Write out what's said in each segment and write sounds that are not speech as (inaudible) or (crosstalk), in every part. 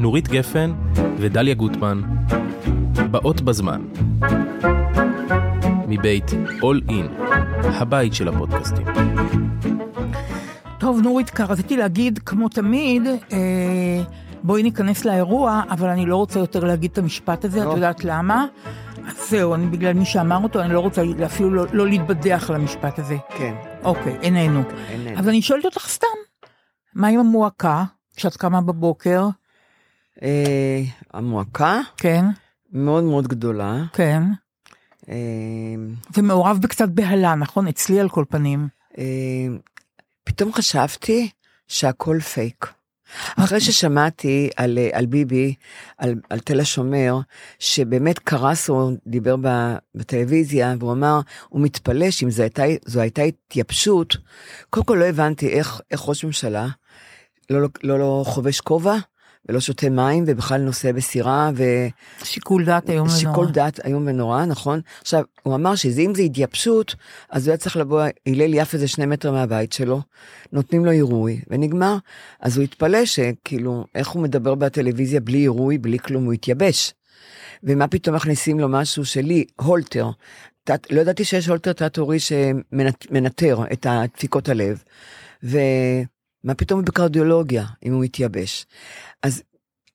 נורית גפן ודליה גוטמן, באות בזמן. מבית All In, הבית של הפודקאסטים. טוב, נורית, רציתי להגיד, כמו תמיד, אה, בואי ניכנס לאירוע, אבל אני לא רוצה יותר להגיד את המשפט הזה, לא. את יודעת למה? אז זהו, אני, בגלל מי שאמר אותו, אני לא רוצה אפילו לא, לא להתבדח על המשפט הזה. כן, אוקיי, איננו. איננו. אז אני שואלת אותך סתם, מה עם המועקה, כשאת קמה בבוקר? אה, המועקה כן, מאוד מאוד גדולה. כן. אה, זה מעורב בקצת בהלה, נכון? אצלי על כל פנים. אה, פתאום חשבתי שהכל פייק. אחרי ששמעתי על, אה, על ביבי, על, על תל השומר, שבאמת קרס, הוא דיבר בטלוויזיה, והוא אמר, הוא מתפלא שאם זו הייתה, זו הייתה התייבשות, קודם כל לא הבנתי איך, איך ראש ממשלה לא, לא, לא, לא חובש כובע, ולא שותה מים, ובכלל נוסע בסירה, ו... שיקול דעת איום ונורא. שיקול דעת איום ונורא, נכון? עכשיו, הוא אמר שאם זה התייבשות, אז הוא היה צריך לבוא, הלל יפה זה שני מטר מהבית שלו, נותנים לו עירוי, ונגמר. אז הוא התפלא שכאילו, איך הוא מדבר בטלוויזיה בלי עירוי, בלי כלום, הוא התייבש. ומה פתאום מכניסים לו משהו שלי, הולטר. תת, לא ידעתי שיש הולטר תת-עורי שמנטר את דפיקות הלב. ומה פתאום בקרדיולוגיה, אם הוא מתייבש. אז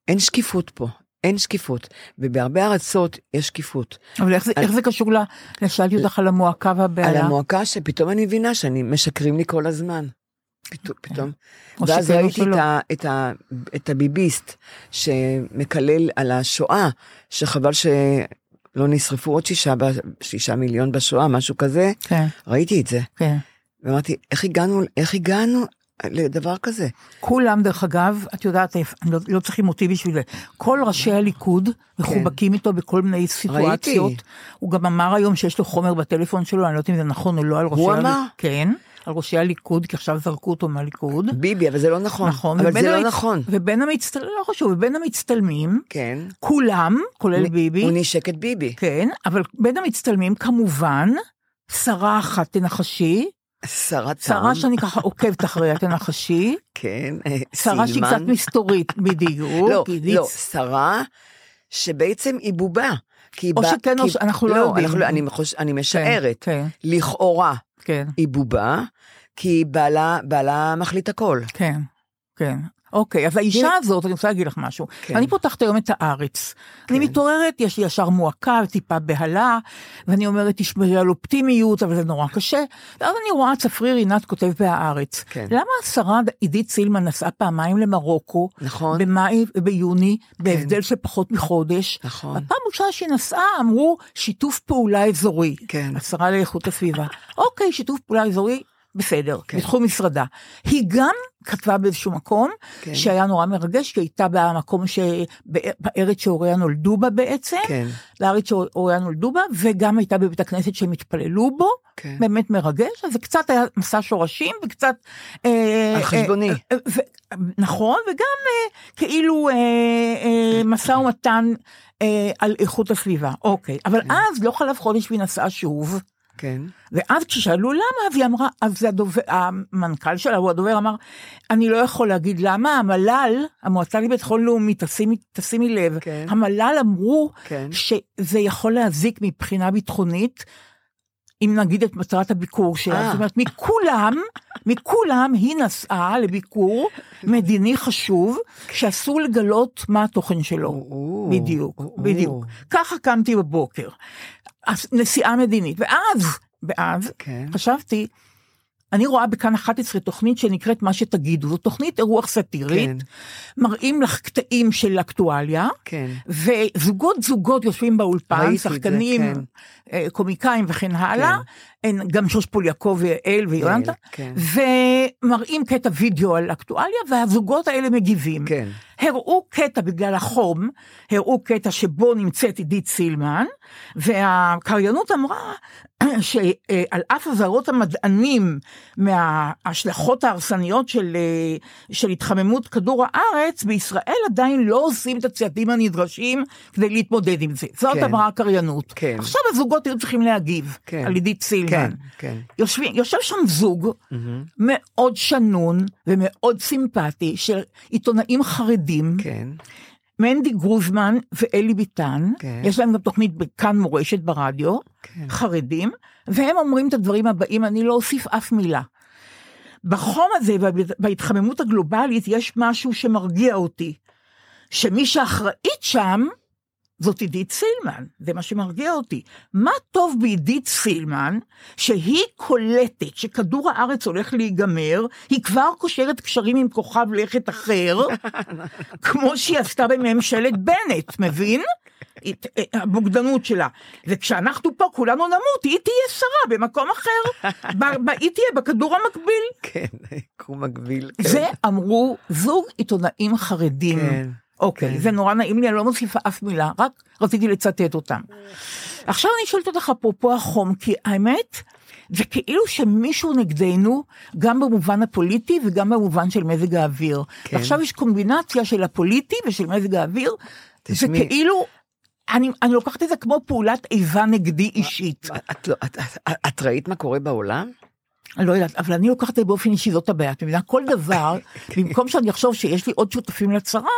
אין שקיפות פה, אין שקיפות, ובהרבה ארצות יש שקיפות. אבל איך זה, איך זה קשור ל... לשאלתי אותך על המועקה על והבהלה? המועקה שפתאום אני מבינה שאני, משקרים לי כל הזמן. פתאום, פתאום. או ואז ראיתי. את, ה, את, ה, את הביביסט שמקלל על השואה, שחבל שלא נשרפו עוד שישה, שישה מיליון בשואה, משהו כזה, כן, ראיתי את זה. כן. ואמרתי, איך הגענו, איך הגענו לדבר כזה? כולם, דרך אגב, את יודעת, לא, לא צריכים אותי בשביל זה. כל ראשי הליכוד מחובקים איתו בכל מיני סיטואציות. ראיתי. הוא גם אמר היום שיש לו חומר בטלפון שלו, אני לא יודעת אם זה נכון או לא, על ראשי הוא הליכוד. אמר? כן, על ראשי הליכוד, כי עכשיו זרקו אותו מהליכוד. ביבי, אבל זה לא נכון. נכון. אבל זה לא המצ- נכון. ובין המצטלמים, לא חשוב, ובין המצטלמים, כן. כולם, כולל ביבי, הוא נשק את ביבי. כן, אבל בין המצטלמים כמובן, שרה אחת תנחשי, שרת שרה שאני ככה עוקבת אחריה תנחשי, כן, אה, שרה שהיא סילמן. קצת מסתורית, בדיוק, לא, לא, שרה שבעצם היא בובה. כי או שכן או כי- ש- אנחנו לא יודעים. אנחנו אני, חוש, אני משערת, כן, לכאורה כן, היא בובה, כי בעלה, בעלה מחליט הכל. כן, כן. אוקיי, אז האישה הזאת, אני רוצה להגיד לך משהו. כן. אני פותחת היום את הארץ. אני מתעוררת, יש לי ישר מועקה וטיפה בהלה, ואני אומרת, תשמרי על אופטימיות, אבל זה נורא קשה. ואז אני רואה צפריר עינת כותב בהארץ. כן. למה השרה עידית סילמן נסעה פעמיים למרוקו, נכון. במאי וביוני, בהבדל של פחות מחודש? נכון. הפעם ראשונה שהיא נסעה, אמרו שיתוף פעולה אזורי. כן. השרה לאיכות הסביבה. אוקיי, שיתוף פעולה אזורי, בסדר, כן. בתחום משרדה. היא גם כתבה באיזשהו מקום, כן. שהיה נורא מרגש, כי הייתה במקום, ש... בארץ שהוריה נולדו בה בעצם, כן, לארץ שהוריה נולדו בה, וגם הייתה בבית הכנסת שהם התפללו בו, כן. באמת מרגש, אז זה קצת היה מסע שורשים, וקצת... אה, על חשבוני. אה, אה, ו... נכון, וגם אה, כאילו אה, אה, משא ומתן אה, על איכות הסביבה, אוקיי. אבל כן. אז לא חלף חודש והיא נסעה שוב. כן. ואז כששאלו למה, אז היא אמרה, אז הדובר, המנכ"ל שלה, הוא הדובר, אמר, אני לא יכול להגיד למה, המל"ל, המועצה לביטחון לאומי, תשימי, תשימי לב, כן. המל"ל אמרו כן. שזה יכול להזיק מבחינה ביטחונית, אם נגיד את מטרת הביקור שלה. אה. זאת אומרת, מכולם, מכולם היא נסעה לביקור מדיני חשוב, שאסור לגלות מה התוכן שלו. בדיוק, בדיוק. ככה קמתי בבוקר. נסיעה מדינית, ואז, ואז, כן. חשבתי, אני רואה בכאן 11 תוכנית שנקראת מה שתגידו, זו תוכנית אירוח סאטירית, כן. מראים לך קטעים של אקטואליה, כן. וזוגות זוגות יושבים באולפן, את זה, שחקנים, כן. אה, קומיקאים וכן הלאה, אין, גם שושפול יעקב ויעל ויונתן, כן. ומראים קטע וידאו על אקטואליה, והזוגות האלה מגיבים. כן. הראו קטע בגלל החום, הראו קטע שבו נמצאת עידית סילמן, והקריינות אמרה שעל אף אזהרות המדענים מההשלכות ההרסניות של, אה, של התחממות כדור הארץ, בישראל עדיין לא עושים את הצעדים הנדרשים כדי להתמודד עם זה. זאת כן. אמרה הקריינות. כן. עכשיו הזוגות היו צריכים להגיב כן. על עידית סילמן. כן. כן. יושבים, יושב שם זוג מאוד שנון ומאוד סימפטי של עיתונאים חרדים, כן. מנדי גרוזמן ואלי ביטן, כן. יש להם גם תוכנית בכאן מורשת ברדיו, כן. חרדים, והם אומרים את הדברים הבאים, אני לא אוסיף אף מילה. בחום הזה, בהתחממות הגלובלית, יש משהו שמרגיע אותי. שמי שאחראית שם, זאת עידית סילמן, זה מה שמרגיע אותי. מה טוב בעידית סילמן, שהיא קולטת שכדור הארץ הולך להיגמר, היא כבר קושרת קשרים עם כוכב לכת אחר, (laughs) כמו שהיא עשתה בממשלת בנט, מבין? את- הבוגדנות שלה. וכשאנחנו פה כולנו נמות, היא תהיה שרה במקום אחר, (laughs) ב- ב- היא תהיה בכדור המקביל. כן, (laughs) קום מקביל. כן. זה אמרו זוג עיתונאים חרדים. כן. אוקיי, כן. זה נורא נעים לי, אני לא מוסיפה אף מילה, רק רציתי לצטט אותם. עכשיו אני שואלת אותך אפרופו החום, כי האמת, זה כאילו שמישהו נגדנו, גם במובן הפוליטי וגם במובן של מזג האוויר. כן. ועכשיו יש קומבינציה של הפוליטי ושל מזג האוויר, זה כאילו, אני, אני לוקחת את זה כמו פעולת איבה נגדי אישית. את, לא- את, את, את ראית מה קורה בעולם? אני לא יודעת, אבל אני לוקחת את זה באופן אישי, זאת הבעיה. את מבינה? כל דבר, במקום שאני אחשוב שיש לי עוד שותפים לצרה,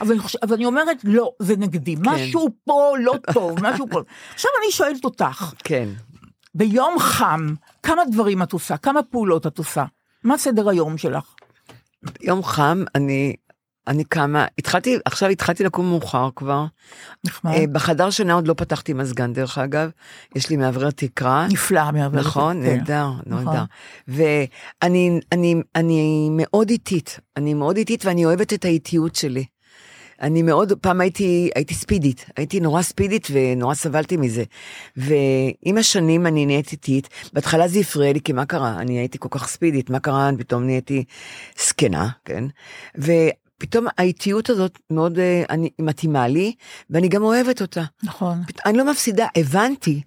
אז אני, חושב, אז אני אומרת, לא, זה נגדי. משהו פה לא טוב, משהו פה. עכשיו אני שואלת אותך, כן. ביום חם, כמה דברים את עושה? כמה פעולות את עושה? מה סדר היום שלך? יום חם, אני, אני קמה, התחלתי, עכשיו התחלתי לקום מאוחר כבר. נחמד. אה, בחדר שינה עוד לא פתחתי מזגן דרך אגב, יש לי מאוורר תקרה. נפלא מעבר נכון, כן. נהדר, נכון. נהדר. ואני אני, אני מאוד איטית, אני מאוד איטית ואני אוהבת את האיטיות שלי. אני מאוד, פעם הייתי, הייתי ספידית, הייתי נורא ספידית ונורא סבלתי מזה. ועם השנים אני נהיית איטית, בהתחלה זה הפריע לי, כי מה קרה? אני הייתי כל כך ספידית, מה קרה? פתאום נהייתי זקנה, כן? ופתאום האיטיות הזאת מאוד אה, אני, מתאימה לי, ואני גם אוהבת אותה. נכון, פת- אני לא מפסידה, הבנתי.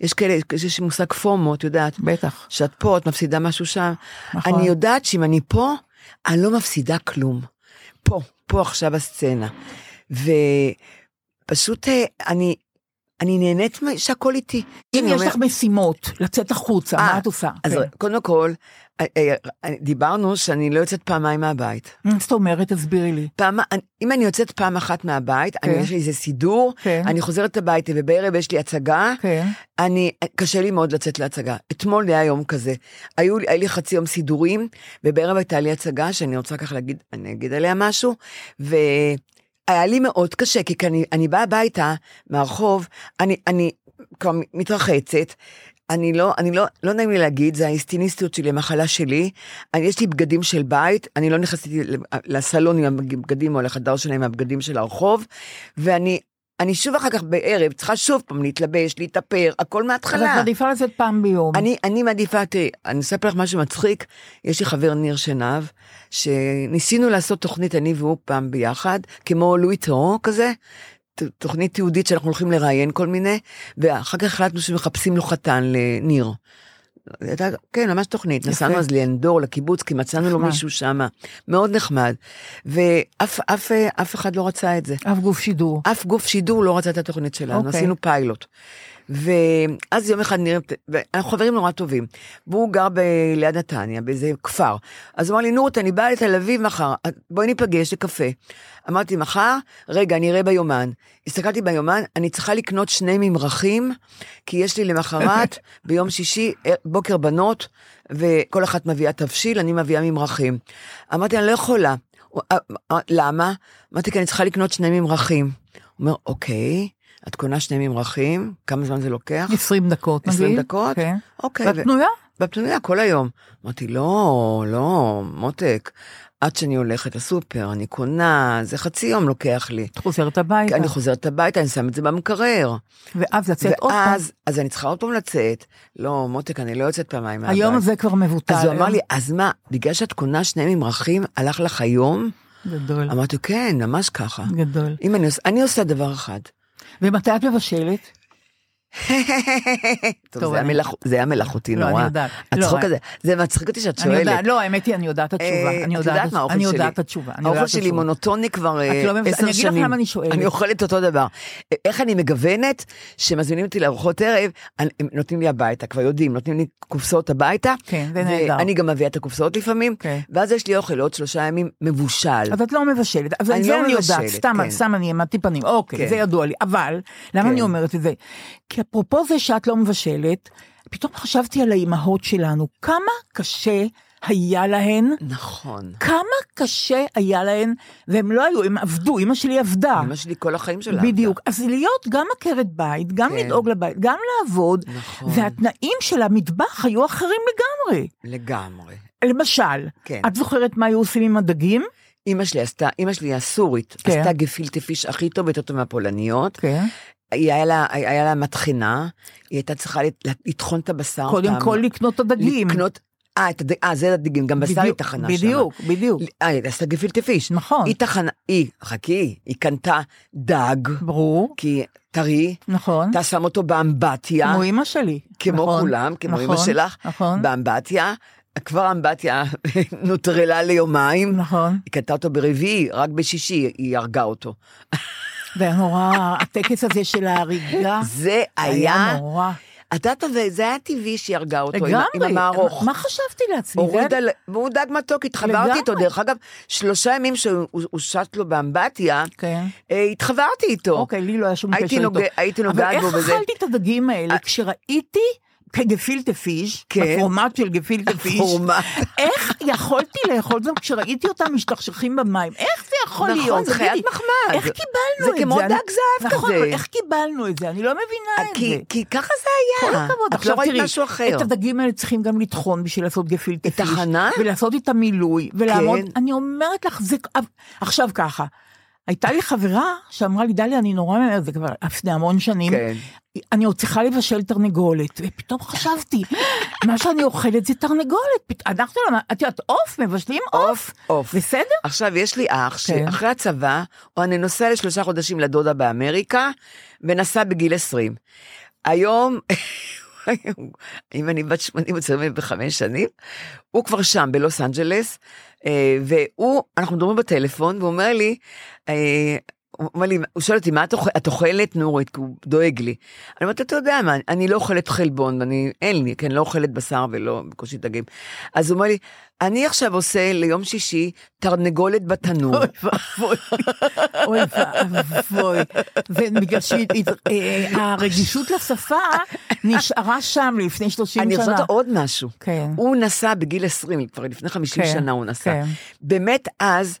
יש כאלה, יש מושג פומו, את יודעת, בטח. שאת פה, את מפסידה משהו שם. נכון. אני יודעת שאם אני פה, אני לא מפסידה כלום. פה, פה עכשיו הסצנה. ופשוט אה, אני, אני נהנית שהכל איתי. אם יש אומר- לך משימות, לצאת החוצה, אה, מה את עושה? אז כן. קודם כל, אה, אה, אה, דיברנו שאני לא יוצאת פעמיים מהבית. מה זאת אומרת? תסבירי לי. פעם, אם אני יוצאת פעם אחת מהבית, אני, כן. יש לי איזה סידור, כן. אני חוזרת הביתה ובערב יש לי הצגה, כן. אני, קשה לי מאוד לצאת להצגה. אתמול היה יום כזה. היו, היה לי חצי יום סידורים, ובערב הייתה לי הצגה שאני רוצה ככה להגיד, אני אגיד עליה משהו, והיה לי מאוד קשה, כי כשאני אני באה הביתה מהרחוב, אני, אני כבר מתרחצת, אני לא, אני לא, לא נעים לי להגיד, זה האיסטיניסטיות שלי, המחלה שלי. אני, יש לי בגדים של בית, אני לא נכנסתי לסלון עם הבגדים או לחדר שלי עם הבגדים של הרחוב, ואני אני שוב אחר כך בערב צריכה שוב פעם להתלבש, להתאפר, הכל אז את מההתחלה. מעדיפה לצאת פעם ביום. אני, אני מעדיפה, תראי, אני אספר לך משהו מצחיק, יש לי חבר ניר שנהב, שניסינו לעשות תוכנית אני והוא פעם ביחד, כמו לואי טרו כזה, תוכנית תיעודית שאנחנו הולכים לראיין כל מיני, ואחר כך החלטנו שמחפשים לו חתן לניר. הייתה, כן, ממש תוכנית. יפה. נסענו אז לאנדור, לקיבוץ, כי מצאנו לו נחמד. מישהו שם, מאוד נחמד. ואף אף, אף אחד לא רצה את זה. אף גוף שידור. אף גוף שידור לא רצה את התוכנית שלנו, אוקיי. עשינו פיילוט. ואז יום אחד נראה, ואנחנו חברים נורא טובים, והוא גר ב- ליד נתניה, באיזה כפר. אז הוא אמר לי, נורת, אני באה לתל אביב מחר, בואי ניפגש לקפה. אמרתי, מחר? רגע, אני אראה ביומן. הסתכלתי ביומן, אני צריכה לקנות שני ממרחים, כי יש לי למחרת, (laughs) ביום שישי, אה, בוקר בנות, וכל אחת מביאה תבשיל, אני מביאה ממרחים. אמרתי, אני לא יכולה. אה, אה, למה? אמרתי, כי אני צריכה לקנות שני ממרחים. הוא אומר, אוקיי, את קונה שני ממרחים, כמה זמן זה לוקח? 20 דקות נגיד. 20 דקות? כן. אוקיי. ואת פנויה? בפנויה כל היום. אמרתי, לא, לא, מותק, עד שאני הולכת לסופר, אני קונה, זה חצי יום לוקח לי. את חוזרת הביתה. אני חוזרת הביתה, אני שם את זה במקרר. ואז לצאת עוד פעם. ואז, אז אני צריכה עוד פעם לצאת. לא, מותק, אני לא יוצאת פעמיים מהבית. היום הזה כבר מבוטל. אז הוא אמר לי, אז מה, בגלל שאת קונה שני ממרחים, הלך לך היום? גדול. אמרתי, כן, ממש ככה. גדול. אם אני עושה, אני עושה דבר אחד. ומתי את מבשלת? טוב, זה היה אני- מלאכותי לא, אני נורא. יודעת. הצחוק לא, הזה, זה מצחיק אותי שאת אני שואלת. לא, האמת היא, אני יודעת את התשובה. אה, אני את יודעת מה האוכל אני שלי? יודעת את התשובה. אני האוכל שלי. מונוטוני כבר אה, לא עשר אני אגיד לך שנים. למה אני שואלת. אני אוכלת אותו דבר. איך אני מגוונת, שמזמינים אותי לארוחות ערב, אני- נותנים לי הביתה, כבר יודעים, נותנים לי קופסאות הביתה. כן, זה נהדר. ואני גם מביאה את הקופסאות לפעמים, כן. ואז יש לי אוכל לעוד שלושה ימים מבושל. אז את לא מבשלת, אז אני זה לא אני יודעת, מבשלת, סתם, כן. סתם אני העמדתי פנים, אוקיי, כן. זה ידוע לי, אבל, למה. אני אומרת את זה? כי אפרופו זה שאת לא מבשלת, פתאום חשבתי על האימהות שלנו, כמה קשה היה להן, נכון. כמה קשה היה להן, והם לא היו, הם עבדו, אמא שלי עבדה. אמא שלי כל החיים שלה. בדיוק, אז להיות גם עקרת בית, גם כן. לדאוג לבית, גם לעבוד, נכון. והתנאים של המטבח היו אחרים לגמרי. לגמרי. למשל, כן. את זוכרת מה היו עושים עם הדגים? אמא שלי עשתה, אמא שלי הסורית, כן. עשתה גפילטה פיש הכי טוב, יותר טוב מהפולניות. כן. היא היה לה, היה לה מטחנה, היא הייתה צריכה לט- לטחון את הבשר. קודם פעם. כל לקנות את הדגים. לקנות, אה, את הד... אה, זה הדגים, גם בשר היא טחנה שם. בדיוק, בדיוק. אה, היא עשתה גפילטה פיש. נכון. היא טחנה, היא, חכי, היא קנתה דג, ברור, כי טרי, נכון. אתה שם אותו באמבטיה, כמו אימא שלי. כמו נכון, כולם, כמו נכון, אמא שלך, נכון, באמבטיה, כבר האמבטיה (laughs) נוטרלה ליומיים. נכון. היא קנתה אותו ברביעי, רק בשישי היא הרגה אותו. זה היה נורא, הטקס הזה של ההריגה, זה היה נורא. את יודעת, זה היה טבעי שהיא הרגה אותו עם, לגמרי. עם המערוך. מה חשבתי לעצמי? הורידה, והוא דג מתוק, התחברתי איתו. דרך אגב, שלושה ימים שהוא הוא שט לו באמבטיה, כן. התחברתי איתו. אוקיי, לי לא היה שום קשר איתו. הייתי נוגעת בו אבל איך בזה. אכלתי את הדגים האלה? אה. כשראיתי כגפילטה פיש, כן. בפורמט של גפילטה פיש. איך יכולתי לאכול זאת כשראיתי אותם משתכשכים במים? איך זה יכול נכון, להיות? זה חיית מחמד. איך קיבלנו את זה כמו אני- דג זהב נכון, כזה. איך קיבלנו את זה? אני לא מבינה את כי, זה. כי ככה זה כל היה. הכבוד. את לא עכשיו ראית תראי, משהו אחר. את הדגים האלה צריכים גם לטחון בשביל לעשות גפילטה את פיש. החנה? ולעשות את המילוי, ולעמוד, כן. אני אומרת לך, זה, עכשיו ככה, הייתה לי חברה שאמרה לי, דליה, אני נורא זה כבר לפני המון שנים, כן. אני עוד צריכה לבשל תרנגולת, ופתאום חשבתי, מה שאני אוכלת זה תרנגולת, אנחנו, לא- את יודעת, עוף, מבשלים עוף, עוף. בסדר? עכשיו, יש לי אח כן. שאחרי הצבא, או אני נוסע לשלושה חודשים לדודה באמריקה, ונסע בגיל 20. (laughs) היום, אם אני בת 80 או 75 שנים, הוא כבר שם, בלוס אנג'לס, והוא, אנחנו מדברים בטלפון, והוא אומר לי, אה, הוא אומר לי, הוא שואל אותי, מה את אוכלת? את אוכלת נורית? כי הוא דואג לי. אני אומרת, אתה יודע מה, אני לא אוכלת חלבון, אני, אין לי, כן, לא אוכלת בשר ולא בקושי דגים. אז הוא אומר לי, אני עכשיו עושה ליום שישי תרנגולת בתנור. אוי ואבוי, אוי ואבוי, ובגלל שהרגישות לשפה נשארה שם לפני 30 אני שנה. רוצה עוד משהו. כן. הוא נסע בגיל 20, כבר לפני 50 כן, שנה הוא נסע. כן. באמת אז,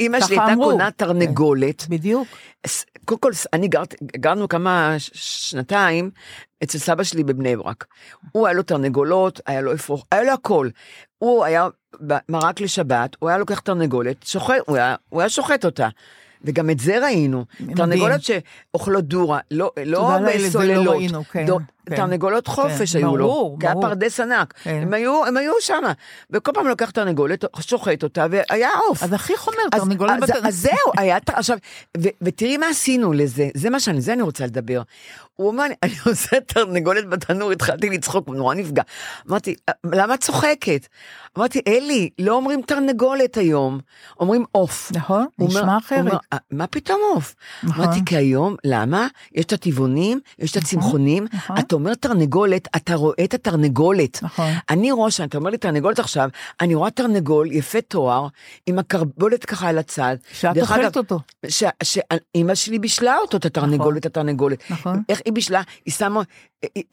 אימא שלי הייתה. קונה תרנגולת. בדיוק. ס- קודם כל, אני גרת, גרנו כמה שנתיים אצל סבא שלי בבני ברק. הוא היה לו תרנגולות, היה לו אפרוח, היה לו הכל. הוא היה מרק לשבת, הוא היה לוקח תרנגולת, שוחט, הוא היה, הוא היה שוחט אותה. וגם את זה ראינו. תרנגולות שאוכלות דורה, לא, לא לא בסוללות, ראינו, כן, דו- כן. תרנגולות חופש כן, היו לו, ברור, כי היה ברור. פרדס ענק, כן. הם היו, הם היו שם, וכל פעם לוקח תרנגולת, שוחט אותה, והיה עוף. אז הכי חומר, תרנגולת אז- בתנור. אז זהו, היה, עכשיו, ו- ותראי מה עשינו לזה, זה מה שאני, זה אני רוצה לדבר. הוא אומר אני עושה תרנגולת בתנור, התחלתי לצחוק, הוא נורא נפגע. אמרתי, למה את צוחקת? אמרתי, אלי, לא אומרים תרנגולת היום, אומרים עוף. נכון, אומר- נשמע הוא אחרת. אומר, "אה, מה פתאום עוף? נכון. אמרתי, כי היום, למה? יש את הטבעונים, יש את הצמחונים, נכון. אתה אומר תרנגולת, אתה רואה את התרנגולת. נכון. אני רואה שאתה אומר לי תרנגולת עכשיו, אני רואה תרנגול יפה תואר, עם הקרבולת ככה על הצד. שאת אוכלת אותו. שאימא שלי בישלה אותו, את התרנגולת, את התרנגולת. היא בישלה? היא שמה... היא- היא-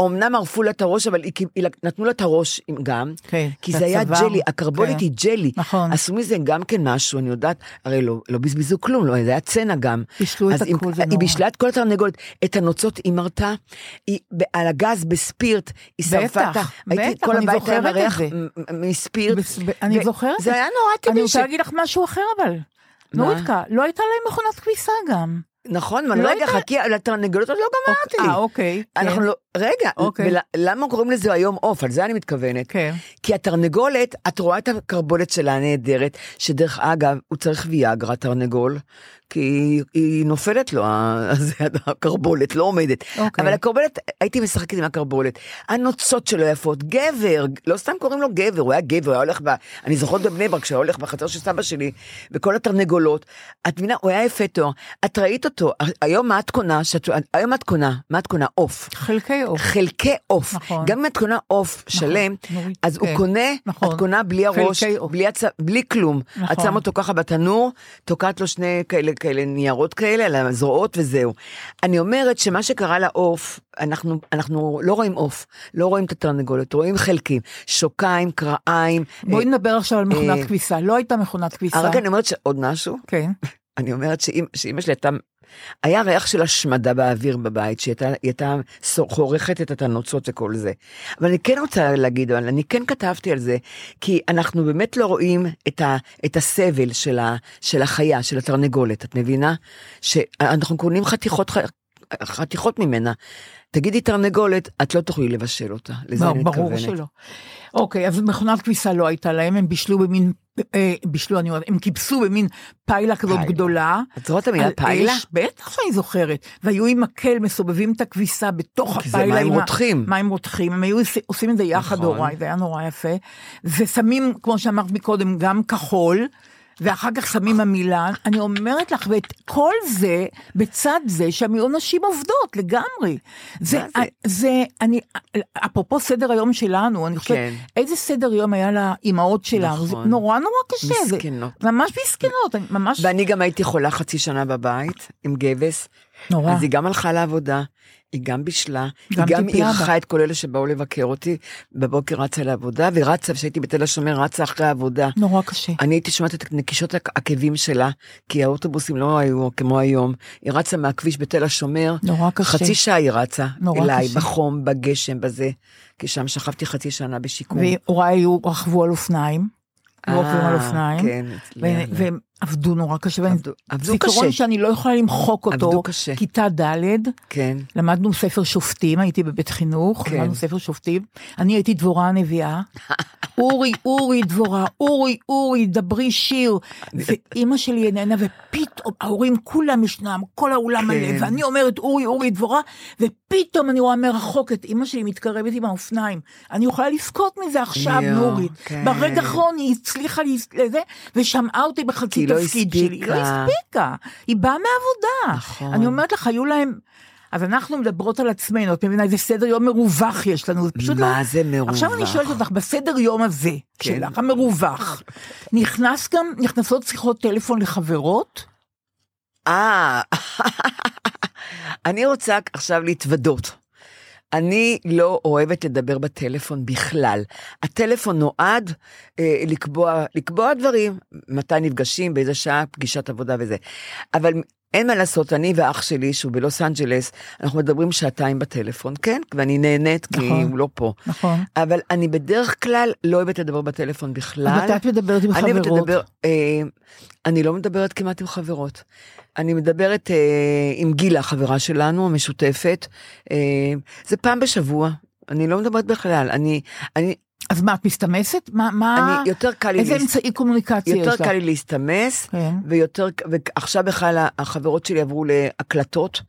אמנם ערפו לה את הראש, אבל היא, היא, נתנו לה את הראש גם, כן. כי זה היה הצוואר. ג'לי, הקרבולת כן. היא ג'לי. נכון. עשו מזה גם כן משהו, אני יודעת, הרי לא, לא בזבזו כלום, לא, זה היה צנע גם. בישלו את הכל, זה היא נורא. בישלה את כל התרנגולת, את הנוצות היא מרתה, היא על הגז בספירט, היא שרפה את ה... בטח, בטח, כל אני הבית היה זוכרת את מריח זה. מספירט. אני זוכרת. זה היה נורא אני טבעי. רוצה ש- להגיד לך משהו אחר אבל. נורית, לא הייתה להם מכונת כביסה גם. נכון, אבל לא רגע, הייתה- חכי, על התרנגולות עוד לא גמרתי. אה, אוקיי. אנחנו כן. לא, רגע, אוקיי. ולמה קוראים לזה היום עוף? על זה אני מתכוונת. כן. כי התרנגולת, את רואה את הקרבולת שלה הנהדרת, שדרך אגב, הוא צריך ויאגרה, תרנגול, כי היא, היא נופלת לו, (laughs) זה, הקרבולת לא עומדת. אוקיי. אבל הקרבולת, הייתי משחקת עם הקרבולת. הנוצות שלו יפות, גבר, לא סתם קוראים לו גבר, הוא היה גבר, הוא היה הולך, ב, אני זוכרת בבני ברק, שהוא היה הולך בחצר של סבא שלי, וכל התרנגולות. את מבינה, הוא היה יפה תואר. את ראית אותו, היום מה את קונה? שאת, היום מה את קונה? מה את קונה? עוף. חלקי עוף. חלקי עוף. נכון. גם אם את קונה עוף שלם, נורית, אז הוא כן. קונה, נכון. את קונה בלי הראש. בלי, הצ... בלי כלום. נכון. את שמה אותו ככה בתנור, תוקעת לו שני כאלה, כאלה ניירות כאלה על הזרועות וזהו. אני אומרת שמה שקרה לעוף, אנחנו, אנחנו לא רואים עוף, לא רואים את התרנגולת, רואים חלקים, שוקיים, קרעיים. בואי אה, נדבר עכשיו על מכונת אה, כביסה. לא הייתה מכונת כביסה. רגע, אני אומרת שעוד משהו, כן. (laughs) אני אומרת שאמא שלי הייתה, היה ריח של השמדה באוויר בבית, שהיא הייתה, חורכת את הנוצות וכל זה. אבל אני כן רוצה להגיד, אבל אני כן כתבתי על זה, כי אנחנו באמת לא רואים את, ה, את הסבל של, ה, של החיה, של התרנגולת, את מבינה? שאנחנו קונים חתיכות, חתיכות ממנה. תגידי תרנגולת, את לא תוכלי לבשל אותה, לזה אני מתכוונת. ברור שלא. אוקיי, אז מכונת כביסה לא הייתה להם, הם בישלו במין, אה, בישלו, אני אומרת, הם כיבסו במין פיילה כזאת פיילה. גדולה. את זוכרת את המילה פיילה? אש, בטח שאני זוכרת. והיו עם מקל מסובבים את הכביסה בתוך כי זה הפיילה. מים רותחים. מים רותחים, הם היו עוש- עושים את זה יחד נכון. הוריי, זה היה נורא יפה. ושמים, כמו שאמרת מקודם, גם כחול. ואחר כך שמים המילן, אני אומרת לך, ואת כל זה, בצד זה שהן היו נשים עובדות לגמרי. זה, זה? זה, אני, אפרופו סדר היום שלנו, אני חושבת, כן. איזה סדר יום היה לאימהות שלנו, זה נכון. נורא נורא קשה. זה מסכנות. ממש מסכנות, אני ממש... ואני גם הייתי חולה חצי שנה בבית עם גבס. נורא. אז היא גם הלכה לעבודה, היא גם בישלה, גם היא גם אירחה. את כל אלה שבאו לבקר אותי, בבוקר רצה לעבודה, ורצה, כשהייתי בתל השומר, רצה אחרי העבודה. נורא קשה. אני הייתי שומעת את נקישות העקבים שלה, כי האוטובוסים לא היו כמו היום. היא רצה מהכביש בתל השומר, נורא קשה. חצי שעה היא רצה נורא אליי, קשה. בחום, בגשם, בזה, כי שם שכבתי חצי שנה בשיקום. והוריי היו, רכבו על אופניים. על אופניים. כן, ו- עבדו נורא קשה. עבדו- עבדו זיכרון קשה. שאני לא יכולה למחוק אותו. עבדו קשה. כיתה ד', כן. למדנו ספר שופטים, הייתי בבית חינוך, כן. למדנו ספר שופטים. אני הייתי דבורה הנביאה. (laughs) אורי, אורי, דבורה, אורי, אורי, דברי שיר. ואימא שלי איננה, ופתאום ההורים כולם ישנם, כל האולם מלא, כן. ואני אומרת אורי, אורי, דבורה, ופתאום אני רואה מרחוק את אימא שלי מתקרבת עם האופניים. אני יכולה לבכות מזה עכשיו, נורית. כן. ברגע האחרון היא הצליחה לי- לזה, ושמעה אותי בחצי לא תפקיד שלי. היא לא הספיקה. היא באה מעבודה. נכון. אני אומרת לך, היו להם... אז אנחנו מדברות על עצמנו, את מבינה איזה סדר יום מרווח יש לנו, זה פשוט מה לא... זה מרווח? עכשיו אני שואלת אותך, בסדר יום הזה כן. שלך, המרווח, (laughs) נכנס גם, נכנסות שיחות טלפון לחברות? אה, (laughs) אני רוצה עכשיו להתוודות. אני לא אוהבת לדבר בטלפון בכלל. הטלפון נועד אה, לקבוע, לקבוע דברים, מתי נפגשים, באיזה שעה, פגישת עבודה וזה. אבל אין מה לעשות, אני ואח שלי, שהוא בלוס אנג'לס, אנחנו מדברים שעתיים בטלפון, כן? ואני נהנית, כי נכון. הוא לא פה. נכון. אבל אני בדרך כלל לא אוהבת לדבר בטלפון בכלל. מתי את מדברת עם חברות? לדבר, אה, אני לא מדברת כמעט עם חברות. אני מדברת אה, עם גילה, חברה שלנו, המשותפת. אה, זה פעם בשבוע. אני לא מדברת בכלל. אני, אני, אז מה, את מסתמסת? מה, מה... אני יותר קל לי, איזה להס- אמצעי קומוניקציה יש יותר לך? קל לי להסתמס, כן. ויותר, ועכשיו בכלל החברות שלי עברו להקלטות,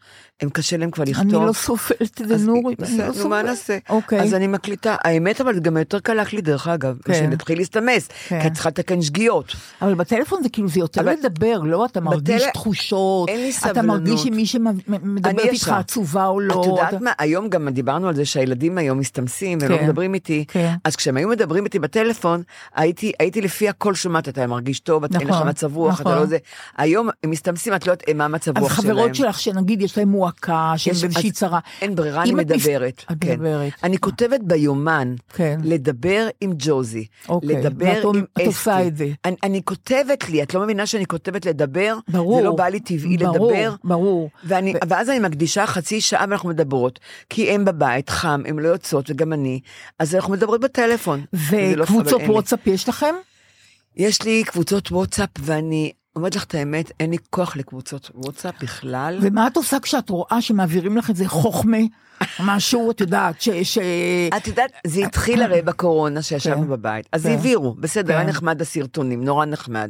הם קשה להם כבר לכתוב. אני לא סופרת את זה, אז אני לא בסדר, מה. נעשה? אוקיי. אז אני מקליטה. האמת, אבל גם יותר קל להקליט, דרך אגב, כן. שנתחיל להסתמס, כן. כי את צריכה לתקן שגיאות. אבל בטלפון זה כאילו, זה יותר לדבר, לא? אתה מרגיש תחושות, אין לי אתה סבלנות. מרגיש אם מי שמדברת איתך. עצובה או לא. את יודעת אתה- מה, היום גם דיברנו על זה שהילדים היום מסתמסים והם כן. מדברים איתי, כן. אז כשהם היו מדברים איתי בטלפון, הייתי, הייתי לפי הקול שומעת, אתה מרגיש טוב, אתה אין לך נכון, מצב רוח, אתה נכון. לא זה. היום הם מסתמסים, את לא יודעת מה מצב אז רוח שלהם. חברות שלך שנגיד יש להן מועקה, שהן יש- באיזושהי אז צרה. אין ברירה, אני מדברת. את כן. מדברת. אני כותבת ביומן, כן. לדבר עם ג'וזי, אוקיי, לדבר עם את עושה אסתי. את זה. אני, אני כותבת לי, את לא מבינה שאני כותבת לדבר? ברור. זה לא בא לי טבעי ברור, לדבר. ברור. ואני, ו- ואז אני מקדישה חצי שעה ואנחנו מדברות, כי הם בבית, חם, הם לא יוצאות וגם אני, אז אנחנו מדברות בטלפון. לא- וקבוצות לי. וואטסאפ יש לכם? יש לי קבוצות וואטסאפ ואני אומרת לך את האמת, אין לי כוח לקבוצות וואטסאפ בכלל. ומה את עושה כשאת רואה שמעבירים לך איזה חוכמה, (laughs) משהו, את יודעת, ש... ש... את יודעת, זה התחיל הרי בקורונה שישבנו כן. בבית, אז כן. העבירו, בסדר, היה כן. נחמד הסרטונים, נורא נחמד.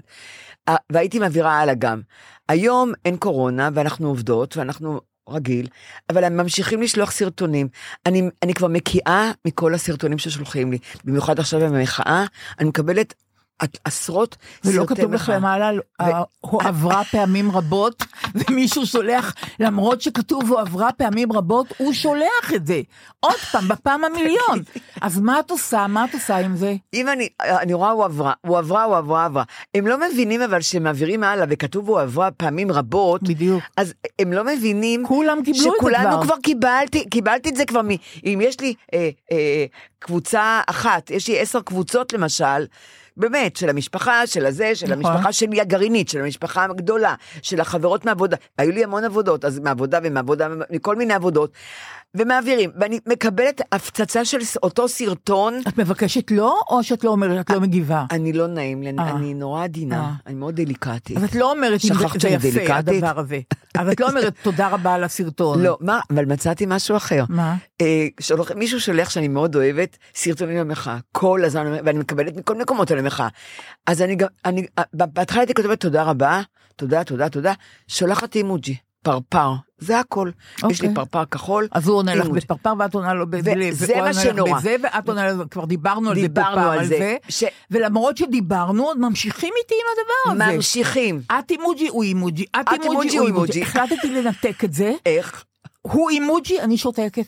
והייתי מעבירה הלאה גם. היום אין קורונה ואנחנו עובדות ואנחנו רגיל, אבל הם ממשיכים לשלוח סרטונים. אני, אני כבר מקיאה מכל הסרטונים ששולחים לי, במיוחד עכשיו במחאה, אני מקבלת עשרות ולא סרטי כתוב לך. למעלה, הועברה פעמים רבות, (laughs) ומישהו שולח, למרות שכתוב הועברה פעמים רבות, הוא שולח את זה. עוד פעם, בפעם המיליון. (laughs) אז מה את עושה? מה את עושה עם זה? אם אני, אני רואה הוא עברה, הוא עברה, הוא עברה, עברה. הם לא מבינים אבל שמעבירים הלאה וכתוב הוא עברה פעמים רבות, בדיוק. אז הם לא מבינים כולם קיבלו את זה שכולנו כבר. כבר קיבלתי, קיבלתי את זה כבר מ... אם יש לי אה, אה, קבוצה אחת, יש לי עשר קבוצות למשל, באמת, של המשפחה, של הזה, של נכון. המשפחה שלי הגרעינית, של המשפחה הגדולה, של החברות מעבודה. היו לי המון עבודות, אז מעבודה ומעבודה, מכל מיני עבודות. ומעבירים, ואני מקבלת הפצצה של אותו סרטון. את מבקשת לא, או שאת לא אומרת, את לא מגיבה? אני לא נעים אני- אה. נורא עדינה, אה. אני מאוד דליקטית. אז את לא אומרת שכחת שאני דליקטית? הדבר הזה. אבל את לא אומרת (laughs) תודה רבה על הסרטון. לא, מה, אבל מצאתי משהו אחר. מה? אה, מישהו שולח שאני מאוד אוהבת סרטונים למחאה, כל הזמן, ואני מקבלת מכל מקומות על המחאה. אז אני גם, בהתחלה הייתי כותבת תודה רבה, תודה, תודה, תודה, שולחת אימוג'י, פרפר, זה הכל. יש לי אוקיי. פרפר כחול, אז הוא עונה לך. בפרפר ואת עונה לו בזה, וזה והוא מה שנורא. בזה, ואת עונה לו, כבר דיברנו על זה דיברנו על זה, זה, ש- ולמרות שדיברנו, עוד ממשיכים איתי עם הדבר הזה. ממשיכים. את אימוג'י, הוא אימוג'י, את אימוג'י, הוא אימוג'י. החלטתי לנתק את זה, איך? הוא אימוג'י, אני שותקת.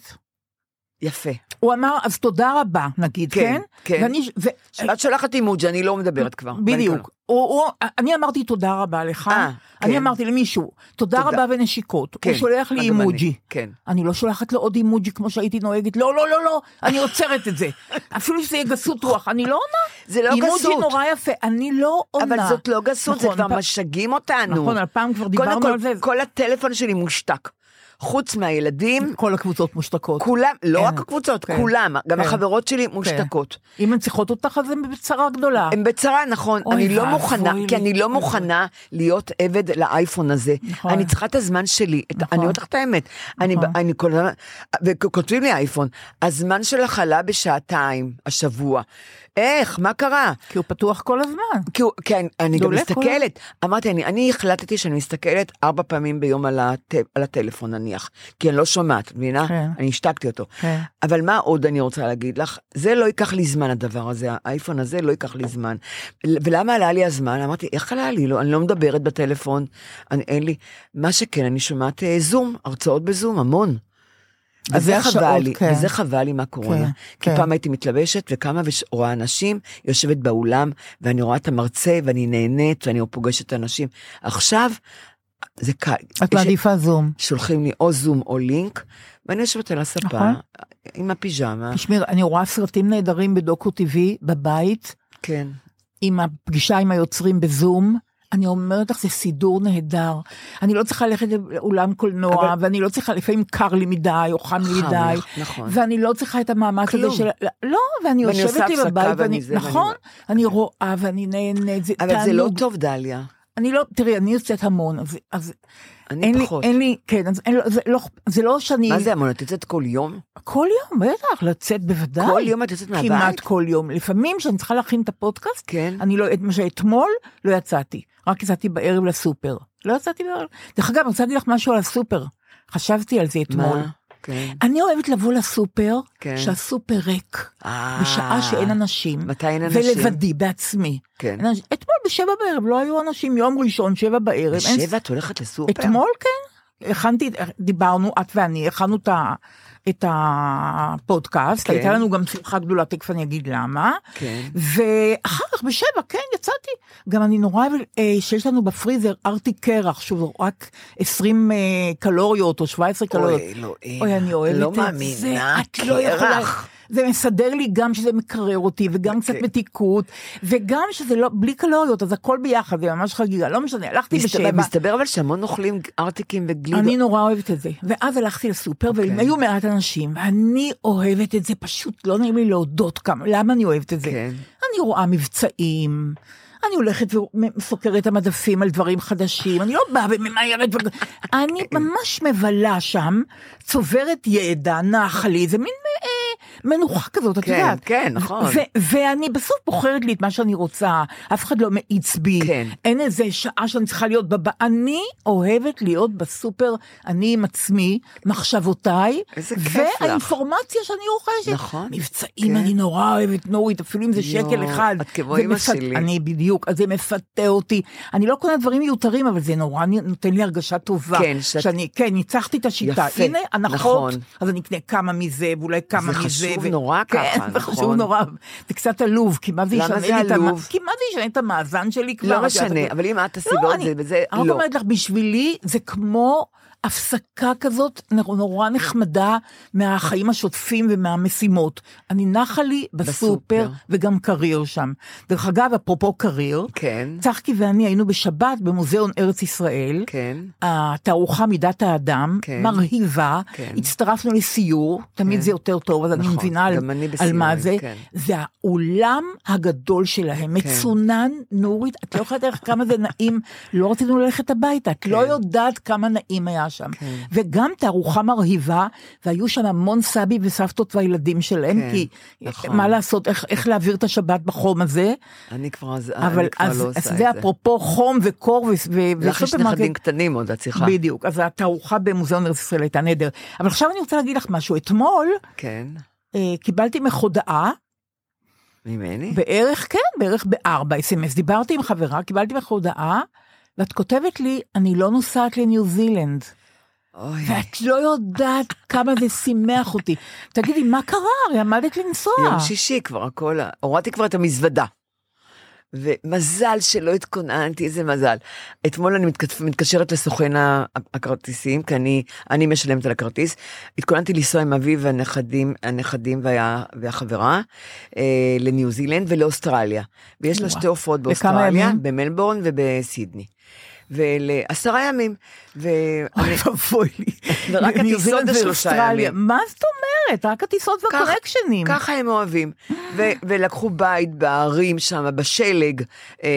יפה. הוא אמר, אז תודה רבה, נגיד, כן, כן? כן. ואני, ו... את שולחת אימוג'י, אני לא מדברת כבר. בדיוק. הוא, הוא, אני אמרתי תודה רבה לך, אה, אני כן. אמרתי למישהו, תודה תודה. רבה ונשיקות, כן, הוא שולח לי אימוג'י. כן. אני לא שולחת לו עוד אימוג'י כמו שהייתי נוהגת, לא, לא, לא, לא, אני עוצרת את זה. (laughs) אפילו שזה יהיה גסות רוח, אני לא עונה. זה לא אימוג'י גסות. נורא יפה, אני לא עונה. אבל זאת לא גסות, זה נכון, כבר פעם- משגעים אותנו. נכון, על פעם כבר דיברנו כל, על זה. כל הטלפון שלי מושתק. חוץ מהילדים, כל הקבוצות מושתקות. כולם, לא כן, רק הקבוצות, כן, כולם, גם כן. החברות שלי מושתקות. אם הן צריכות אותך, אז הן בצרה גדולה. הם בצרה, נכון, אני לא מוכנה. כי אני לא מוכנה להיות עבד לאייפון הזה. נכון. אני צריכה את הזמן שלי, את- נכון. אני אומרת לך את האמת. אני נכון. אני כל הזמן, וכותבים לי אייפון, הזמן שלך עלה בשעתיים השבוע. איך, מה קרה? כי הוא פתוח כל הזמן. כי, הוא- כי אני, גם מסתכלת, אמרתי, אני, אני החלטתי שאני מסתכלת ארבע פעמים ביום על, הט, על הטלפון נניח, כי אני לא שומעת, מבינה? כן. אני השתקתי אותו. כן. אבל מה עוד אני רוצה להגיד לך? זה לא ייקח לי זמן הדבר הזה, האייפון הזה לא ייקח לי זמן. ולמה עלה לי הזמן? אמרתי, איך עלה לי? לא, אני לא מדברת בטלפון, אני, אין לי. מה שכן, אני שומעת אה, זום, הרצאות בזום, המון. אז וזה זה חבל לי, כן. וזה חבל לי מהקורונה. כן, כי כן. פעם הייתי מתלבשת וקמה ורואה אנשים, יושבת באולם, ואני רואה את המרצה, ואני נהנית, ואני פוגשת אנשים. עכשיו, זה קל. את מעדיפה זום. שולחים לי או זום או לינק, ואני יושבת על הספה, נכון. עם הפיג'מה, תשמעי, אני רואה סרטים נהדרים בדוקו טבעי, בבית, כן. עם הפגישה עם היוצרים בזום. אני אומרת לך, זה סידור נהדר. אני לא צריכה ללכת לאולם קולנוע, אבל- ואני לא צריכה, לפעמים קר לי מדי, או חם לי מדי. נכון. ואני לא צריכה את המאמץ הזה כלום. של... לא, ואני ואני יושבת הפסקה בבית, ואני. זה, ואני- נכון, אני רואה ואני נהנית, זה אבל זה לא. טוב, דליה. אני לא, תראי, אני יוצאת המון, אז, אז אני אין לי, פחות. אין לי, כן, אז אין, זה, לא, זה לא שאני... מה זה המון? את יוצאת כל יום? כל יום, בטח, לצאת בוודאי. כל יום את יוצאת מהבית? כמעט כל יום. לפעמים כשאני צריכה להכין את הפודקאסט, כן. אני לא, מה שאתמול לא יצאתי, רק יצאתי בערב לסופר. לא יצאתי בערב. דרך אגב, רציתי לך משהו על הסופר. חשבתי על זה אתמול. מה? כן. אני אוהבת לבוא לסופר, כן. שהסופר ריק, אה, בשעה שאין אנשים. מתי אין אנשים? ולבדי, בעצמי. כן. אין אנשים- אתמול בשבע בערב לא היו אנשים, יום ראשון, שבע בערב. אין בשבע את הולכת לסופר? אתמול כן, הכנתי, דיברנו, את ואני, הכנו את, ה, את הפודקאסט, כן. הייתה לנו גם שמחה גדולה, תכף אני אגיד למה, כן. ואחר כך בשבע, כן, יצאתי. גם אני נורא אוהב אה, שיש לנו בפריזר ארטיק קרח, שהוא רק 20 אה, קלוריות או 17 קלוריות. אוי, אלוהים. אוי, אני אוהבת לא את זה. מאמינה, את לא יכולה. זה מסדר לי גם שזה מקרר אותי, וגם קצת כן. מתיקות, וגם שזה לא, בלי קלוריות, אז הכל ביחד, זה ממש חגיגה. לא משנה, הלכתי בשבע. מסתבר אבל שהמון אוכלים ארטיקים וגלידות. אני נורא אוהבת את זה. ואז הלכתי לסופר, אוקיי. והם היו מעט אנשים, ואני אוהבת את זה, פשוט לא נעים לי להודות כמה, למה אני אוהבת את זה. כן. אני רואה מבצעים, אני הולכת וסוקרת את המדפים על דברים חדשים, אני לא באה וממהרת. אני ממש מבלה שם, צוברת ידע, נחה לי, זה מין אה, מנוחה כזאת, את כן, יודעת. כן, נכון. ו- ואני בסוף בוחרת לי את מה שאני רוצה, אף אחד לא מאיץ בי, כן. אין איזה שעה שאני צריכה להיות בבא, אני אוהבת להיות בסופר, אני עם עצמי, מחשבותיי, איזה כיף לך. והאינפורמציה שאני רוכשת. נכון. מבצעים כן. אני נורא אוהבת נורית, אפילו אם זה יואו, שקל אחד. את כמו אמא מפת- שלי. אני בדיוק, אז זה מפתה אותי. אני לא קונה דברים מיותרים, אבל זה נורא נותן לי הרגשה טובה. כן, שאת- שאני, כן, ניצחתי את השיטה. יפה, הנה, הנחות, נכון. אז אני אקנה כמה מזה, ואולי כמה זה מזה. חשוב נורא כן, ככה, (laughs) זה חשוב נכון. נורא. זה קצת עלוב, כי מה זה ישנה זה לי את המ- עלוב? כי מה זה ישנה את המאזן שלי כבר? לא משנה, אבל אם את תעשי לא, בעוד אני- זה וזה, אני רק לא. אומרת לך, בשבילי זה כמו הפסקה כזאת נור- נורא נחמדה מהחיים השוטפים ומהמשימות. אני נחה לי בסופר, בסופר. וגם קרייר שם. דרך אגב, אפרופו קרייר, כן, צחקי ואני היינו בשבת במוזיאון ארץ ישראל. כן, התערוכה מידת האדם, כן. מרהיבה, כן. הצטרפנו לסיור, תמיד כן. זה יותר טוב, אז אני נכון, מבינה על, אני על מה זה. כן. זה האולם הגדול שלהם, מצונן, נורית, את לא יכולה לדעת כמה זה נעים, לא רצינו ללכת הביתה, את לא כן. יודעת כמה נעים היה שם. כן. וגם תערוכה מרהיבה, והיו שם המון סבי וסבתות והילדים שלהם, כן, כי נכון. מה לעשות, איך, איך להעביר את השבת בחום הזה, אני כבר אז- אבל אני כבר אז, לא עושה אז את זה אפרופו חום וקור ו- ו- לך יש וסופרמרקט. נכדים קטנים עוד, את צריכה. בדיוק, אז התערוכה במוזיאון ארץ ישראל הייתה נהדר. אבל עכשיו אני רוצה להגיד לך משהו, אתמול כן, אה, קיבלתי ממך הודעה, ממני? בערך, כן, בערך בארבע אס.אם.אס, דיברתי עם חברה, קיבלתי ממך הודעה, ואת כותבת לי, אני לא נוסעת לניו זילנד. אוי, ואת לא יודעת כמה זה שימח אותי. תגידי, מה קרה? הרי עמדת לנסוע. יום שישי כבר הכל, הורדתי כבר את המזוודה. ומזל שלא התכוננתי, איזה מזל. אתמול אני מתכתפ- מתקשרת לסוכן הכרטיסים, כי אני, אני משלמת על הכרטיס. התכוננתי לנסוע עם אבי והנכדים, הנכדים וה, והחברה אה, לניו זילנד ולאוסטרליה. ויש לה. שתי הופעות באוסטרליה? במלבורן ובסידני. ולעשרה ימים. ואני, אוי (laughs) ואבוי לי. ורק הטיסות זילנד זה שלושה ואוסטרליה. ימים. מה זאת אומרת? רק הטיסות והקורקשנים. ככה הם אוהבים. ו- ולקחו בית בערים שם, בשלג, אה,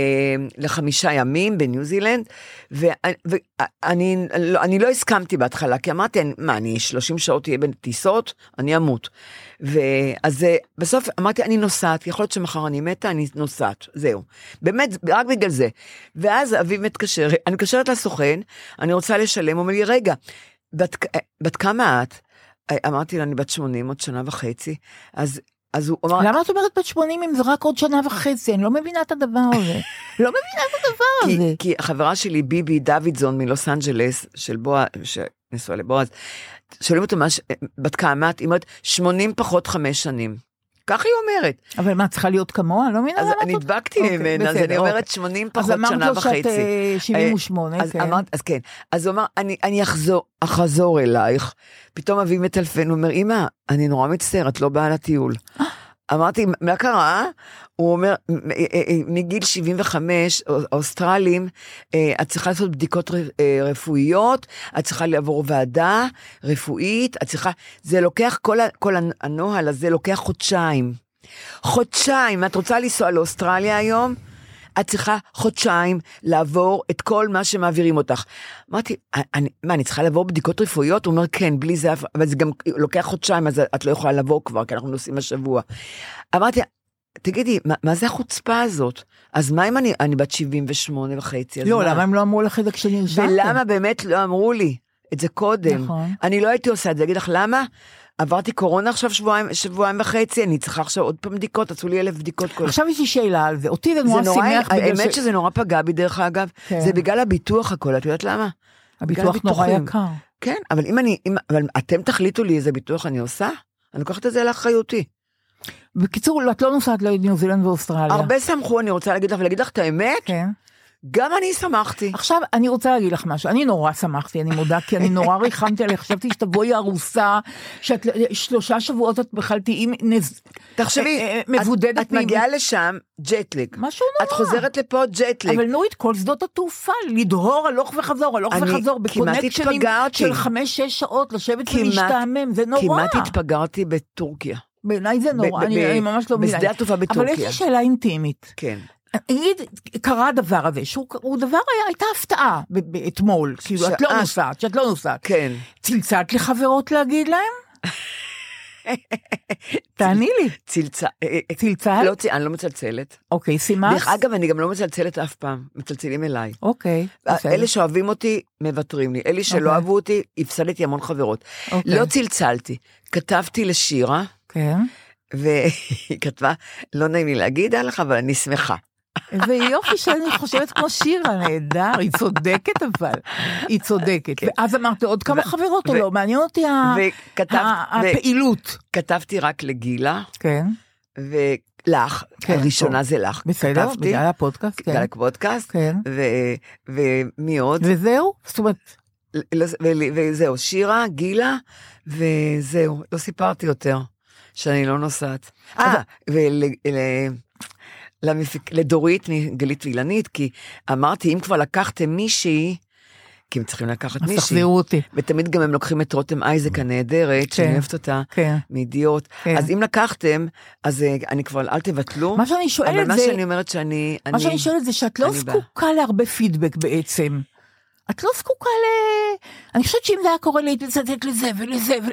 לחמישה ימים בניו זילנד, ואני לא, אני לא הסכמתי בהתחלה, כי אמרתי, מה, אני 30 שעות אהיה בטיסות, אני אמות. ואז בסוף אמרתי, אני נוסעת, יכול להיות שמחר אני מתה, אני נוסעת, זהו. באמת, רק בגלל זה. ואז אביב מתקשר, אני מתקשרת לסוכן, אני רוצה לשלם, הוא אומר לי, רגע, בת, אה, בת כמה את? אמרתי לו, אני בת 80, עוד שנה וחצי. אז, אז הוא אמר, למה את אומרת בת 80 אם זה רק עוד שנה וחצי? אני לא מבינה את הדבר הזה. (laughs) לא מבינה את הדבר הזה. כי, כי החברה שלי, ביבי דוידזון מלוס אנג'לס, של בועז, שנשואה לבועז, שואלים אותו, מה, ש- בת כמה את? היא אומרת, 80 פחות חמש שנים. כך היא אומרת. אבל מה, צריכה להיות כמוה? לא מבינה אז למה את... אני הדבקתי אוקיי, ממנה, אז אני אומרת אוקיי. 80 אז פחות אמרת שנה לו שאת וחצי. אה, 78, אז כן. אמרת, אז כן, אז הוא אמר, אני, אני אחזור, אחזור אלייך. פתאום אבי מטלפן, הוא אומר, אמא, אני נורא מצטער, את לא באה לטיול. (gasps) אמרתי, מה קרה? הוא אומר, "מ- אה, אה, מגיל 75, האוסטרלים, אה, את צריכה לעשות בדיקות אה, רפואיות, את צריכה לעבור ועדה רפואית, את צריכה, זה לוקח, כל, כל הנוהל הזה לוקח חודשיים. חודשיים, את רוצה לנסוע לאוסטרליה היום? את צריכה חודשיים לעבור את כל מה שמעבירים אותך. אמרתי, אני, מה, אני צריכה לעבור בדיקות רפואיות? הוא אומר, כן, בלי זה, אבל זה גם לוקח חודשיים, אז את לא יכולה לבוא כבר, כי אנחנו נוסעים השבוע. אמרתי, תגידי, מה, מה זה החוצפה הזאת? אז מה אם אני, אני בת 78 וחצי, אז לא, מה? למה הם לא אמרו לך את זה כשנרשמתם? ולמה באמת לא אמרו לי את זה קודם? נכון. אני לא הייתי עושה את זה, אגיד לך למה? עברתי קורונה עכשיו שבועיים, שבועיים וחצי, אני צריכה עכשיו עוד פעם בדיקות, עשו לי אלף בדיקות כל עכשיו יש לי שאלה על זה. אותי זה נורא שימח האמת ש... שזה נורא פגע בי דרך אגב, כן. זה בגלל הביטוח הכל, את יודעת למה? הביטוח נורא. יקר. כן, אבל אם אני, אם, אבל אתם תחליטו לי איזה ביטוח אני עושה, אני לוקחת את זה לאחריותי. בקיצור, את לא נוסעת לניו זילנד ואוסטרליה. הרבה שמחו, אני רוצה להגיד לך, ולהגיד לך את האמת, כן. גם אני שמחתי. עכשיו, אני רוצה להגיד לך משהו, אני נורא שמחתי, אני מודה, כי אני נורא (laughs) ריחמתי עליך, חשבתי שתבואי ארוסה, שאת שלושה שבועות את בכלל תהיי נז- תחשבי, אה, אה, את- מבודדת את מגיעה לשם, ג'טליג. משהו את נורא. חוזרת לפה ג'טליג. אבל נורית, כל שדות התעופה, לדהור הלוך וחזור, הלוך וחזור, בקונקשנים. של חמש-שש שעות, לשבת ולהשתעמם, זה נורא. כמעט התפגרתי בטורקיה. בעיניי זה נורא, אני ממש לא מבינה. בשדה התעופה אבל יש בטורקיה. לי שאלה אינטימית. כן. נגיד, קרה הדבר הזה, שהוא הוא דבר, היה, הייתה הפתעה אתמול, כאילו, את לא נוסעת, שאת לא נוסעת. כן. צלצלת לחברות להגיד להם? (laughs) תעני לי. צלצל... אה, אה, צלצלת? לא, צ- אני לא מצלצלת. אוקיי, סימס? דרך אגב, אני גם לא מצלצלת אף פעם, מצלצלים אליי. אוקיי. אלה שאוהבים אותי, מוותרים לי. אלה שלא אוקיי. אהבו אותי, הפסדתי המון חברות. אוקיי. לא צלצלתי, כתבתי לשירה, כן. והיא כתבה, לא נעים לי להגיד עליך, אבל אני שמחה. איזה יופי שאני חושבת כמו שירה, נהדר, היא צודקת אבל, היא צודקת. ואז אמרת עוד כמה חברות או לא? מעניין אותי הפעילות. כתבתי רק לגילה, כן, ולך, כן, הראשונה טוב. זה לך. בסדר, כתבתי, בגלל הפודקאסט, כן. בגלל הפודקאסט, כן. ו- ומי עוד? וזהו? זאת אומרת, וזהו, שירה, גילה, וזהו, לא סיפרתי יותר, שאני לא נוסעת. אה. ולדורית מגלית ואילנית, כי אמרתי, אם כבר לקחתם מישהי, כי הם צריכים לקחת אז מישהי, תחזירו אותי. ותמיד גם הם לוקחים את רותם אייזק הנהדרת, שאני אוהבת אותה, כן. מידיעות. כן. אז אם לקחתם, אז אה, אני כבר, אל תבטלו. מה שאני אבל שואלת מה זה, שאני אומרת שאני... מה אני- שאני שואלת זה שאת לא. זקוקה להרבה פידבק בעצם. את לא זקוקה ל... אני חושבת שאם זה היה קורה לי, הייתי מצטט לזה ולזה, ול...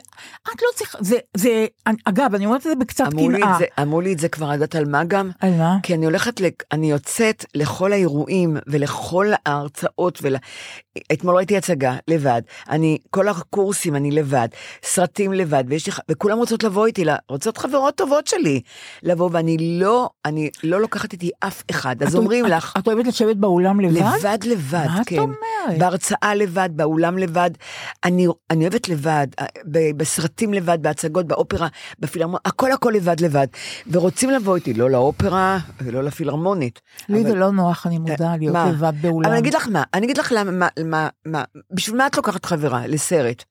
את לא צריכה, זה, זה, אני- אגב, אני אומרת את זה בקצת קנאה. את אמרו לי את זה כבר, את יודעת על מה גם? על מה? כי אני הולכת, לק- אני יוצאת לכל האירועים ולכל ההרצאות, ול... אתמול ראיתי הצגה לבד, אני, כל הקורסים אני לבד, סרטים לבד, ויש לי, וכולם רוצות לבוא איתי, ל- רוצות חברות טובות שלי, לבוא, ואני לא, אני לא לוקחת איתי אף אחד, אז את- אומרים את- לך, את אוהבת לשבת באולם לבד? לבד לבד, מה את כן. אומרת? בהרצאה לבד, באולם לבד. אני, אני אוהבת לבד, ב- בסרטים לבד, בהצגות, באופרה, בפילהרמונית, הכל הכל לבד לבד. ורוצים לבוא איתי, לא לאופרה ולא לפילהרמונית. לי אבל- זה לא נוח, אני מודה, להיות מה? לבד באולם. אבל אני אגיד לך מה, אני אגיד לך למה, מה, מה, מה, בשביל מה את לוקחת חברה לסרט?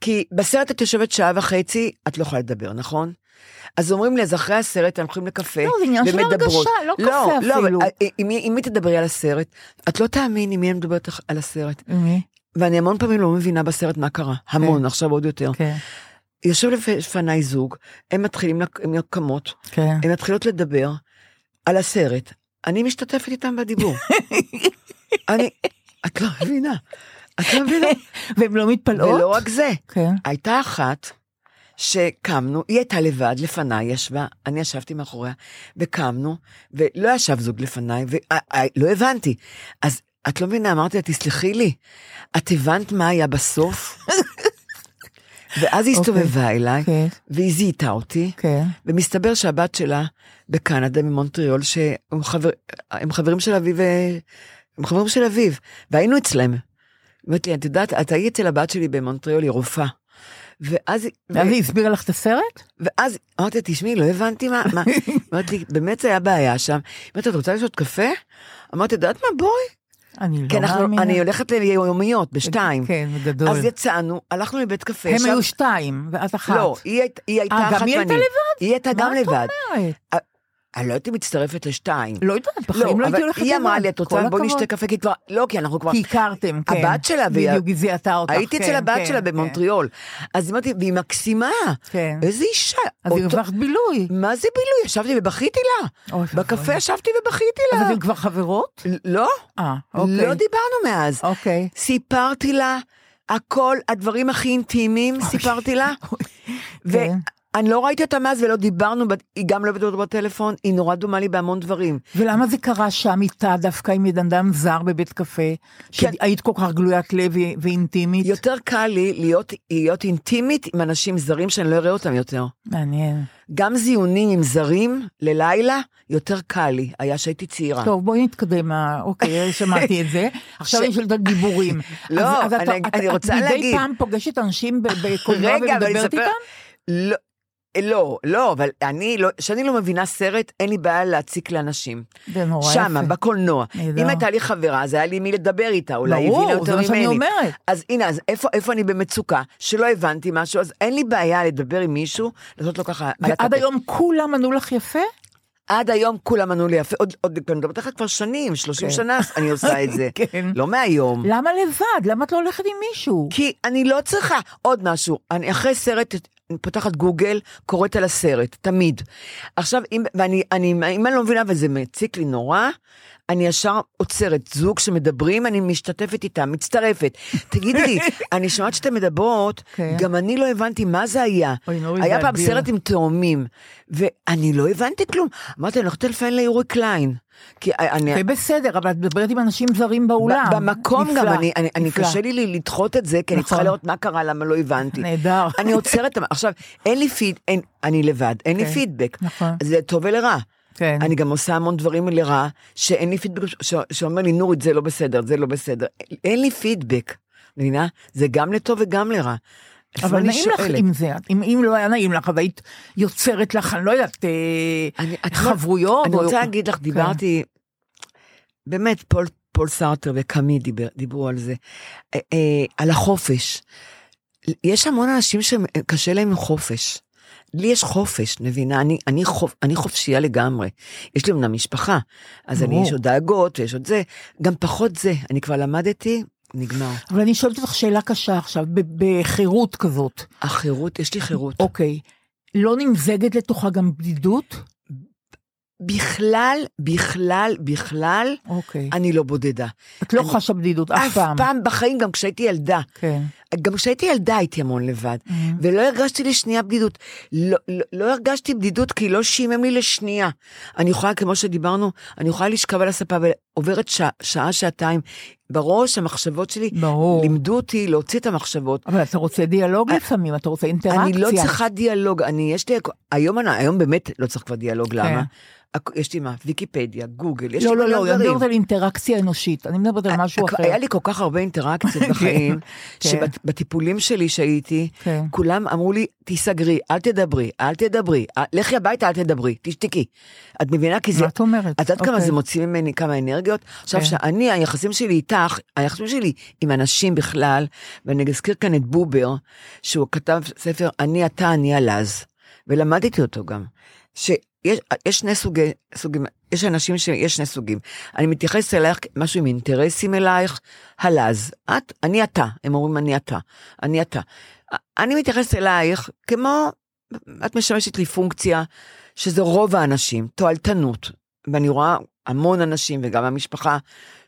כי בסרט את יושבת שעה וחצי, את לא יכולה לדבר, נכון? אז אומרים לי, אז אחרי הסרט אנחנו הולכים לקפה, לא, זה עניין של ומדברות. הרגשה, לא קפה לא, אפילו. עם מי- עם מי תדברי על הסרט? את לא תאמיני מי אני מדברת על הסרט. מי? ואני המון פעמים לא מבינה בסרט מה קרה, המון, עכשיו עוד יותר. כן, יושב לפ- לפניי זוג, הם מתחילים, הם קמות, כן. הן מתחילות לדבר על הסרט, אני משתתפת איתם בדיבור. (laughs) אני, את לא מבינה, את לא מבינה. (laughs) והן לא מתפלאות? ולא רק זה, כן. הייתה אחת שקמנו, היא הייתה לבד, לפניי ישבה, אני ישבתי מאחוריה, וקמנו, ולא ישב זוג לפניי, ולא הבנתי. אז את לא מבינה, אמרתי לה, תסלחי לי, את הבנת מה היה בסוף? (laughs) ואז היא הסתובבה אליי, כן, והיא זיהתה אותי, כן. ומסתבר שהבת שלה בקנדה, ממונטריאול, שהם חבר, חברים של אביו, ו- הם חברים של אביו, והיינו אצלם. היא אומרת לי, את יודעת, את היית אצל הבת שלי במונטריאול, היא רופאה. ואז, ואז היא הסבירה לך את הסרט? ואז אמרתי לה, תשמעי, לא הבנתי מה, לי, (laughs) באמת זה היה בעיה שם. אומרת, את רוצה לשתות קפה? אמרתי, את יודעת מה, בואי. אני לא מאמינה. אני הולכת ליומיות, בשתיים. כן, בגדול. אז יצאנו, הלכנו לבית קפה. הם היו שתיים, ואת אחת. לא, היא היית- היא הייתה אה, אחת גם היא הייתה ואני- לבד? היא הייתה גם מה את לבד. אומרת? אני לא הייתי מצטרפת לשתיים. לא יודעת, בחיים לא אבל הייתי הולכת לבד. היא אמרה לי, את רוצה, הכבוד. נשתה קפה, כי כבר, לא, כי אנחנו כבר, כי הכרתם, כן. הבת שלה, בדיוק, היא זיהתה אותך. הייתי אצל כן, הבת כן, שלה כן. במונטריאול. אז אמרתי, והיא מקסימה, כן. איזה אישה. אז אותו- הרווחת בילוי. מה זה בילוי? ישבתי ובכיתי לה. בקפה. ישבתי ובכיתי אז לה. אתם כבר חברות? לא, אה, אוקיי. לא דיברנו מאז. אוקיי. סיפרתי לה הכל, הדברים הכי אינטימיים, סיפרתי לה. ואני לא ראיתי אותה מאז ולא דיברנו, היא גם לא אותו בטלפון, היא נורא דומה לי בהמון דברים. ולמה זה קרה שם איתה דווקא עם אדם זר בבית קפה? כן. שהיית כל כך גלוית לב ואינטימית? יותר קל לי להיות, להיות אינטימית עם אנשים זרים שאני לא אראה אותם יותר. מעניין. גם זיונים עם זרים ללילה, יותר קל לי, היה שהייתי צעירה. טוב, בואי נתקדם, אה, אוקיי, (laughs) שמעתי את זה. עכשיו ש- אני שואלת על דיבורים. (laughs) לא, אני- אני רוצה את מדי להגיד. פעם פוגשת אנשים בקולנוע אני ומדברת איתם? לא, לא, לא, אבל אני לא, כשאני לא מבינה סרט, אין לי בעיה להציק לאנשים. זה נורא יפה. שמה, בקולנוע. אם הייתה לי חברה, אז היה לי מי לדבר איתה, אולי היא הבינה ברור, יותר זה מה שאני ממני. אומרת. אז הנה, אז איפה, איפה אני במצוקה, שלא הבנתי משהו, אז אין לי בעיה לדבר עם מישהו, לעשות לו ככה... ועד הכתף. היום כולם ענו לך יפה? עד היום כולם ענו לי יפה, עוד, עוד, אני מדברת איתך כבר שנים, 30 כן. שנה אני (laughs) עושה את זה. כן. לא מהיום. למה לבד? למה את לא הולכת עם מישהו? כי אני לא צריכה עוד משהו. אני אחרי סרט, פותחת גוגל, קוראת על הסרט, תמיד. עכשיו, אם, ואני, אני, אם אני לא מבינה וזה מציק לי נורא, אני ישר עוצרת. זוג שמדברים, אני משתתפת איתם, מצטרפת. תגידי לי, (laughs) אני שומעת שאתן מדברות, כן. גם אני לא הבנתי מה זה היה. אוי, היה פעם. סרט עם תאומים, ואני לא הבנתי כלום. אמרתי, אני הולכת טלפון ליורי קליין. כי אני... זה בסדר, אבל את מדברת עם אנשים זרים באולם. במקום נפלא, גם, אני, אני, אני. קשה לי לדחות את זה, כי אני נכון. צריכה לראות מה קרה, למה לא הבנתי. נהדר. אני עוצרת, (laughs) עכשיו, אין לי פיד, אין, אני לבד, אין לי כן, פידבק. נכון. זה טוב ולרע. כן. אני גם עושה המון דברים לרע, שאין לי פידבק, ש- שאומר לי, נורית, זה לא בסדר, זה לא בסדר. אין לי פידבק, מבינה? זה גם לטוב וגם לרע. אבל נעים לך שואלת. עם זה, אם, אם לא היה נעים לך, והיית יוצרת לך, אני לא יודעת, אה, אני- את לא- חברויות. אני או- רוצה להגיד לך, כן. דיברתי, באמת, פול, פול סארטר וקאמי דיבר, דיברו על זה, אה, אה, על החופש. יש המון אנשים שקשה להם עם חופש. לי יש חופש, מבינה? אני, אני, חופ, אני חופשייה לגמרי. יש לי אמנם משפחה, אז אני. יש עוד דאגות ויש עוד זה, גם פחות זה. אני כבר למדתי, נגמר. אבל אני שואלת אותך שאלה קשה עכשיו, בחירות כזאת, החירות, יש לי חירות. אוקיי, לא נמזגת לתוכה גם בדידות? בכלל, בכלל, בכלל, אוקיי. אני לא בודדה. את לא אני- חשה בדידות אף אף פעם. פעם בחיים, גם כשהייתי ילדה. כן. גם כשהייתי ילדה הייתי המון לבד, Mm. ולא הרגשתי לשנייה בדידות. לא, לא, לא הרגשתי בדידות כי לא שימם לי לשנייה. אני יכולה, כמו שדיברנו, אני יכולה לשכב על הספה ועוברת שעה, שעה, שעתיים. בראש המחשבות שלי ברור. לימדו אותי להוציא את המחשבות. אבל אתה רוצה דיאלוג לפעמים, אתה רוצה אינטראקציה. אני לא צריכה דיאלוג, אני, יש לי, היום, היום באמת לא צריך כבר דיאלוג, למה? יש לי מה? ויקיפדיה, גוגל, יש כן. לא, לי לא, מלא לא, אני דברים. מדברת על אינטראקציה אנושית, אני מדברת על משהו כבר אחר. היה לי כל כך הרבה אינטראקציות (laughs) בחיים, כן. שבטיפולים שלי שהייתי, כן. כולם אמרו לי, תיסגרי, אל תדברי, אל תדברי, לכי הביתה, אל תדברי, תשתקי. את מבינה? כי זה... מה את אומרת? את יודעת כמה אוקיי. זה מוציא ממני, כמה אנרגיות? עכשיו, כן. שאני, היחסים שלי איתך, היחסים שלי עם אנשים בכלל, ואני אזכיר כאן את בובר, שהוא כתב ספר אני אתה, אני הלז, ולמדתי אותו גם, שיש יש שני סוגי, סוגים, יש אנשים שיש שני סוגים. אני מתייחסת אלייך משהו עם אינטרסים אלייך, הלז. את, אני אתה, הם אומרים אני אתה, אני אתה. אני מתייחסת אלייך כמו, את משמשת לי פונקציה, שזה רוב האנשים, תועלתנות. ואני רואה המון אנשים וגם המשפחה,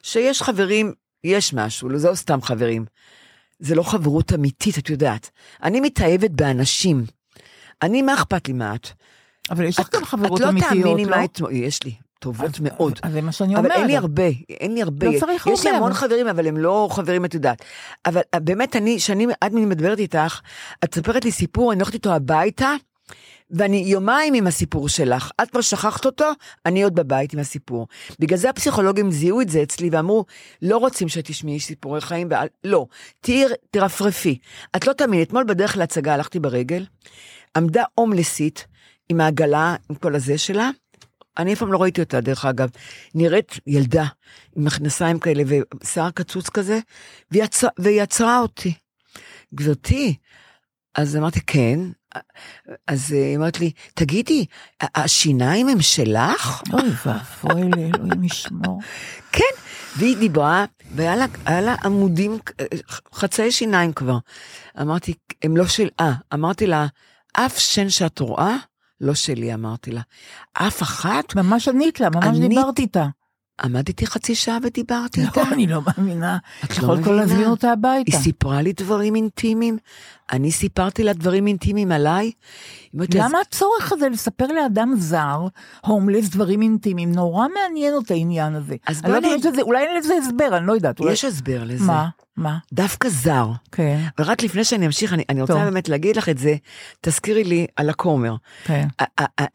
שיש חברים, יש משהו, לא זה לא סתם חברים. זה לא חברות אמיתית, את יודעת. אני מתאהבת באנשים. אני, מה אכפת לי מעט? אבל יש לך גם חברות את לא אמיתיות, תאמיני לא? מה אתמול, יש לי, טובות מאוד. אז זה מה שאני אבל אומרת. אין לי הרבה, אין לי הרבה. לא צריך יש לי הרבה, המון אבל- חברים, אבל הם לא חברים, את יודעת. אבל אה, באמת, אני, שאני, אני מדברת איתך, את מספרת לי סיפור, אני הולכת איתו הביתה, ואני יומיים עם הסיפור שלך. את כבר שכחת אותו, אני עוד בבית עם הסיפור. בגלל זה הפסיכולוגים זיהו את זה אצלי ואמרו, לא רוצים שתשמעי סיפורי חיים, ואל, לא, תהיי, תרפרפי. את לא תאמיני, אתמול בדרך להצגה הלכתי ברגל, עמדה הומלסית עם העגלה, עם כל הזה שלה, אני אף פעם לא ראיתי אותה, דרך אגב. נראית ילדה, עם מכנסיים כאלה ושיער קצוץ כזה, ויצא, ויצרה אותי. גברתי, אז אמרתי, כן. אז היא אמרת לי, תגידי, השיניים הם שלך? אוי ואבוי לאלוהים ישמור. כן. והיא דיברה, והיה לה, לה עמודים, חצאי שיניים כבר. אמרתי, הם לא של... אה, אמרתי לה, אף שן שאת רואה, לא שלי, אמרתי לה. אף אחת? ממש ענית לה, ממש ענית? דיברת איתה. עמדתי חצי שעה ודיברתי איתה. לא, אני לא מאמינה. את לא יכולת כבר מבינה? להזמין אותה הביתה. היא סיפרה לי דברים אינטימיים, אני סיפרתי לה דברים אינטימיים עליי. היא אומרת לי, "אז למה הצורך הזה לספר לאדם זר, הומלס, דברים אינטימיים? נורא מעניין אותה העניין הזה. אז אני לא בואי אם יש לזה- אולי אין לזה הסבר, אני לא יודעת. אולי- יש הסבר לזה. מה? מה? דווקא זר. כן, ורק לפני שאני אמשיך, אני, אני רוצה טוב. באמת להגיד לך את זה, תזכירי לי על הכומר. כן.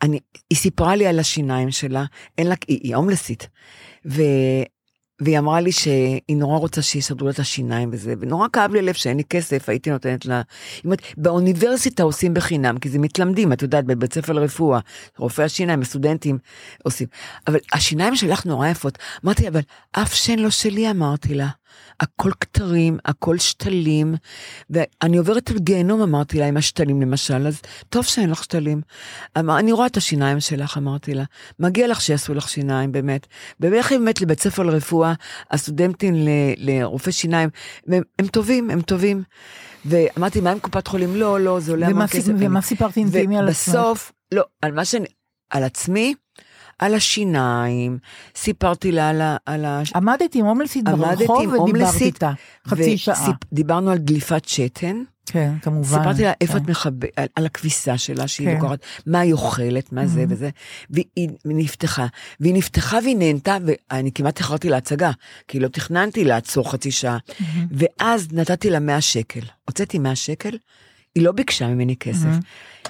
אני, היא סיפרה לי על השיניים שלה, אין לה, היא, היא הומלסית. ו, והיא אמרה לי שהיא נורא רוצה שיסדרו לה את השיניים וזה, ונורא כאב לי הלב שאין לי כסף, הייתי נותנת לה... היא אומרת, באוניברסיטה עושים בחינם, כי זה מתלמדים, את יודעת, בבית ספר לרפואה, רופאי השיניים, הסטודנטים עושים. אבל השיניים שלך נורא יפות. אמרתי, אבל אף שן לא שלי, אמרתי לה. הכל כתרים, הכל שתלים, ואני עוברת על גיהנום, אמרתי לה, עם השתלים למשל, אז טוב שאין לך שתלים. אמר, אני רואה את השיניים שלך, אמרתי לה, מגיע לך שיעשו לך שיניים, באמת. ובאמת באמת לבית ספר לרפואה, הסטודנטים ל- לרופאי שיניים, הם, הם טובים, הם טובים. ואמרתי, מה עם קופת חולים? לא, לא, זה עולה המון כסף. ומה סיפרת אינטימי על עצמך? ובסוף, לא, על מה שאני, על עצמי, על השיניים, סיפרתי לה על ה... על ה... עמדת עם הומלסית ברחוב עם ודיברת הומלסית, איתה. חצי שעה. וסיפ- דיברנו על דליפת שתן, כן, כמובן. סיפרתי לה איפה כן. את מחבאת, על, על הכביסה שלה שהיא כן. לוקחת, מה היא אוכלת, מה זה Mhm. וזה, והיא נפתחה, והיא נפתחה והיא נהנתה, ואני כמעט איחרתי להצגה, כי לא תכננתי לעצור חצי שעה, ואז נתתי לה 100 שקל, הוצאתי 100 שקל, היא לא ביקשה ממני כסף.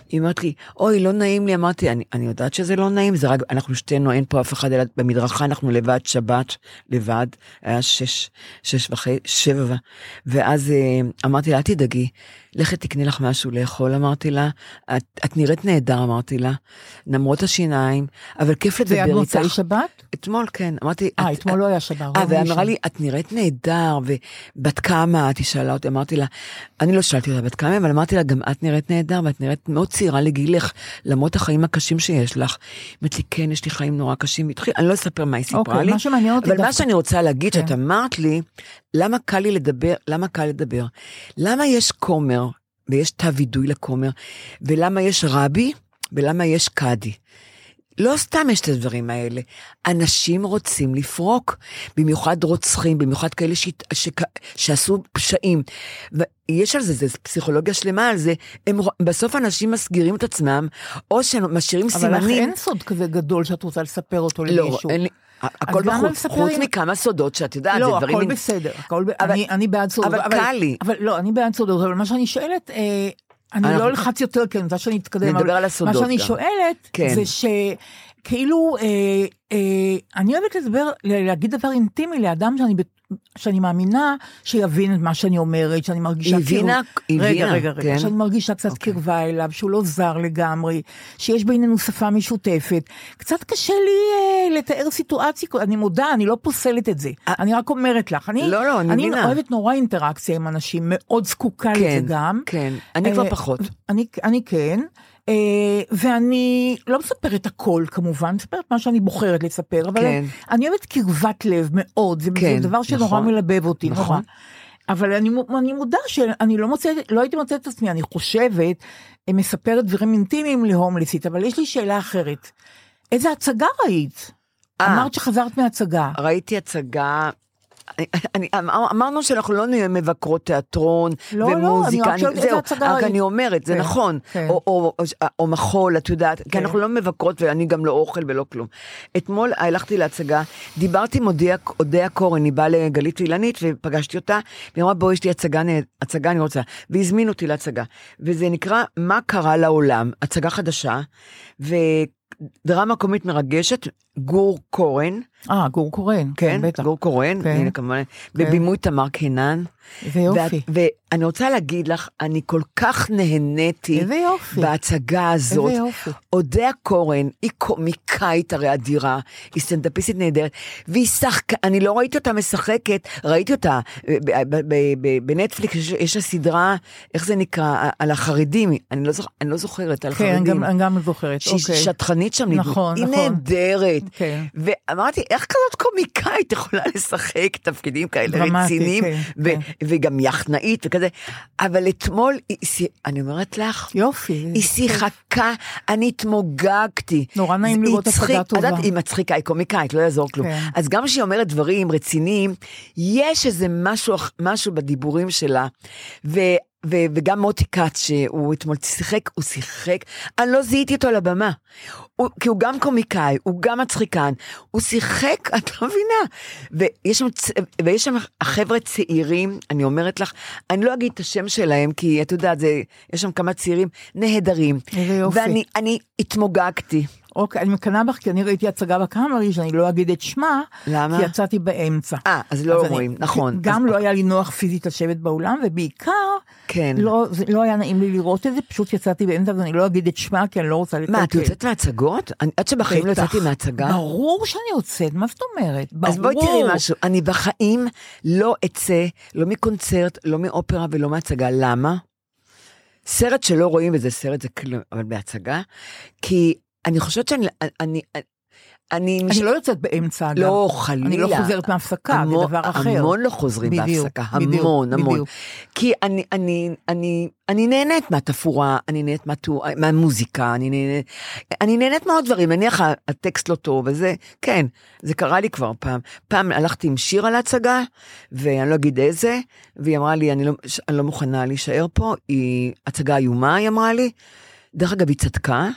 היא אומרת לי, אוי, לא נעים לי, אמרתי, אני, אני יודעת שזה לא נעים, זה רק, אנחנו שתינו, אין פה אף אחד, אלא במדרכה אנחנו לבד, שבת, לבד, היה שש, שש וחצי, שבע, ואז אה, אמרתי לה, אל תדאגי, לכי תקני לך משהו לאכול, אמרתי לה, את, את נראית נהדר, אמרתי לה, למרות השיניים, אבל כיף זה היה לדבר במוצאי איתך. שבת? אתמול, כן, אמרתי, אה, את- אתמול לא היה שבת. אה, רוב והיא ראשון. אמרה לי, את נראית נהדר, ובת כמה את? היא שאלה אותי, אמרתי לה, אני לא שאלתי אותה בת כמה, אבל אמרתי לה, גם את נראית נהדר, ואת נראית מאוד צעירה לגילך, למרות החיים הקשים שיש לך. אומרת לי, כן, יש לי חיים נורא קשים. אני לא אספר מה היא סיפרה אוקיי, לי, מה אבל מה דווקא- שאני רוצה להגיד, כן. שאת אמרת לי, למה קל לי לדבר, למה קל לדבר? למה יש כומר, ויש תא וידוי לכומר, ולמה יש רבי, ולמה יש קאדי? לא סתם יש את הדברים האלה. אנשים רוצים לפרוק, במיוחד רוצחים, במיוחד כאלה ש... ש... שעשו פשעים. ויש על זה, זה פסיכולוגיה שלמה על זה, הם... בסוף אנשים מסגירים את עצמם, או שהם משאירים אבל לך סימנים. אין סוד כזה גדול שאת רוצה לספר אותו לא, למישהו. אין לי... הכל בחוץ, חוץ מכמה סודות שאת יודעת, זה לא, דברים... הכל מין- בסדר, הכל ב... אבל- אני, אני בעד סודות. אבל קל לי. אבל לא, אני בעד סודות, אבל מה שאני שואלת, אה, אני אנחנו- לא אלחץ יותר, כי אני רוצה שאני אתקדם. נדבר אבל על הסודות מה שאני גם. שואלת, כן. זה שכאילו, אה, אה, אני אוהבת לדבר, להגיד דבר אינטימי לאדם שאני, שאני מאמינה שיבין את מה שאני אומרת, שאני מרגישה היא הבינה- היא רגע, הבינה, רגע, רגע, כן. שאני מרגישה קצת אוקיי. קרבה אליו, שהוא לא זר לגמרי, שיש בינינו שפה משותפת. קצת קשה לי אה, לתאר סיטואציה, אני מודה, אני לא פוסלת את זה. אה. אני רק אומרת לך, אני, לא, לא, אני אני מבינה. אוהבת נורא אינטראקציה עם אנשים, מאוד זקוקה כן, לזה גם. כן, אני כבר אה, פחות. אני, אני כן, ואני לא מספרת הכל כמובן, מספרת מה שאני בוחרת לספר, אבל כן. אני אוהבת קרבת לב מאוד, זה, כן, דבר שנורא נכון. מלבב אותי, נכון. נורא. אבל אני, אני מודה שאני לא מוצאת, לא הייתי מוצאת את עצמי, אני חושבת, אה, מספרת דברים אינטימיים להומלסית, אבל יש לי שאלה אחרת. איזה הצגה ראית? אה. אמרת שחזרת מהצגה. ראיתי הצגה, אני, אני, אמר- אמרנו שאנחנו לא נהיה מבקרות תיאטרון לא, לא, ומוזיקה, אני רק שואלת איזה זהו, רק. אני אומרת, זה כן, נכון, כן. או, או, או, או מחול, את יודעת, כי כן. אנחנו לא מבקרות ואני גם לא אוכל ולא כלום. אתמול הלכתי להצגה, דיברתי עם אודיה, קורן, היא באה לגלית ואילנית ופגשתי אותה, והיא אמרה בואי יש לי הצגה, הצגה אני רוצה, והזמינו אותי להצגה, וזה נקרא מה קרה לעולם, הצגה חדשה, ודרמה קומית מרגשת, גור קורן, אה, גור קורן, כן, בטח. גור קורן, כן. הנה כמובן, בבימוי תמר קינן. איזה יופי. ואת- ואני רוצה להגיד לך, אני כל כך נהניתי. בהצגה הזאת. איזה יופי. אודיה קורן היא קומיקאית הרי אדירה, היא סטנדאפיסטית נהדרת, והיא שחקה, אני לא ראיתי אותה משחקת, ראיתי אותה ב- בנטפליקס, יש- יש לה סדרה, איך זה נקרא, על החרדים, אני לא, זוכ, אני לא זוכרת, על כן, חרדים. גם, אני גם זוכרת, שהיא אוקיי. שטחנית שם, נדמה- נכון, היא נכון. נהדרת. כן. ואמרתי, איך כזאת קומיקאית יכולה לשחק תפקידים כאלה דרמטי, רציניים, כן, ו- כן. וגם יחנאית וכזה, אבל אתמול, היא- אני אומרת לך, יופי. היא שיחקה, אני התמוגגתי. נורא נעים לראות צחיק- טובה. יודעת, היא מצחיקה, היא קומיקאית, לא יעזור כלום. כן. אז גם כשהיא אומרת דברים רציניים, יש איזה משהו, משהו בדיבורים שלה, ו... ו- וגם מוטי כץ, שהוא אתמול שיחק, הוא שיחק, אני לא זיהיתי אותו על הבמה. הוא, כי הוא גם קומיקאי, הוא גם מצחיקן, הוא שיחק, (laughs) את לא מבינה. ויש שם, ויש שם חבר'ה צעירים, אני אומרת לך, אני לא אגיד את השם שלהם, כי את יודעת, זה, יש שם כמה צעירים נהדרים. ואני אני התמוגגתי. אוקיי, אני מקנאה בך כי אני ראיתי הצגה בקאמרי שאני לא אגיד את שמה, למה? כי יצאתי באמצע. אה, אז לא אז אני- רואים, נכון. גם אז- לא היה לי נוח פיזית לשבת באולם, ובעיקר, כן. לא, זה לא היה נעים לי לראות את זה, פשוט יצאתי באמצע ואני לא אגיד את שמה כי אני לא רוצה לקלקל. מה, את יוצאת מהצגות? אני- עד שבחיים לא. יצאתי מהצגה? ברור שאני יוצאת, מה זאת אומרת? ברור. אז בואי תראי משהו, אני בחיים לא אצא, לא מקונצרט, לא מאופרה ולא מהצגה, למה? סרט שלא רואים וזה סרט זה כלום, אבל בהצגה, כי אני חושבת שאני, אני, אני, אני, אני לא יוצאת באמצע, אגב. לא, חלילה. אני לא חוזרת מהפסקה, זה המון- דבר אחר. המון לא חוזרים בדיוק, בהפסקה, בדיוק, המון, המון. בדיוק. כי אני, אני, אני, אני נהנית מהתפאורה, אני נהנית מהטו- מהמוזיקה, אני נהנית, אני נהנית מעוד דברים, נניח הטקסט לא טוב, וזה, כן, זה קרה לי כבר פעם. פעם הלכתי עם שיר על ההצגה, ואני לא אגיד איזה, והיא אמרה לי, אני לא, אני לא מוכנה להישאר פה, היא הצגה איומה, היא אמרה לי. דרך אגב, היא צדקה,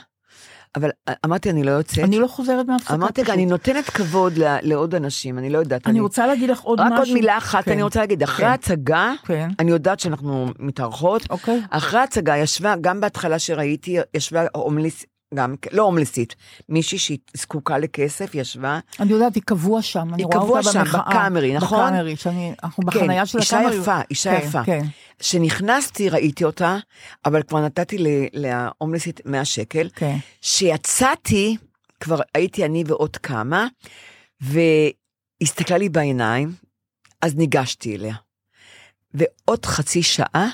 אבל אמרתי, אני לא יוצאת. אני לא חוזרת מהפסקה. אמרתי, פשוט. אני נותנת כבוד ל- לעוד אנשים, אני לא יודעת. אני רוצה להגיד לך עוד רק משהו. עוד מילה אחת כן, אני רוצה להגיד, אחרי כן, ההצגה, כן. אני יודעת שאנחנו מתארחות, אוקיי. אחרי ההצגה ישבה, גם בהתחלה שראיתי, ישבה הומלס, גם, לא הומלסית, מישהי שהיא זקוקה לכסף, ישבה, אני יודעת, היא קבוע שם. אני היא רואה קבוע אותה שם, במחאה. בקאמרי, נכון? בקאמרי, שאני, אנחנו כן, בחנייה של אישה הקאמרי. יפה, אישה כן, יפה. כשנכנסתי ראיתי אותה, אבל כבר נתתי להומלסית 100 שקל, כן. כשיצאתי, כבר הייתי אני ועוד כמה, והסתכלה לי בעיניים, אז ניגשתי אליה. ועוד חצי שעה,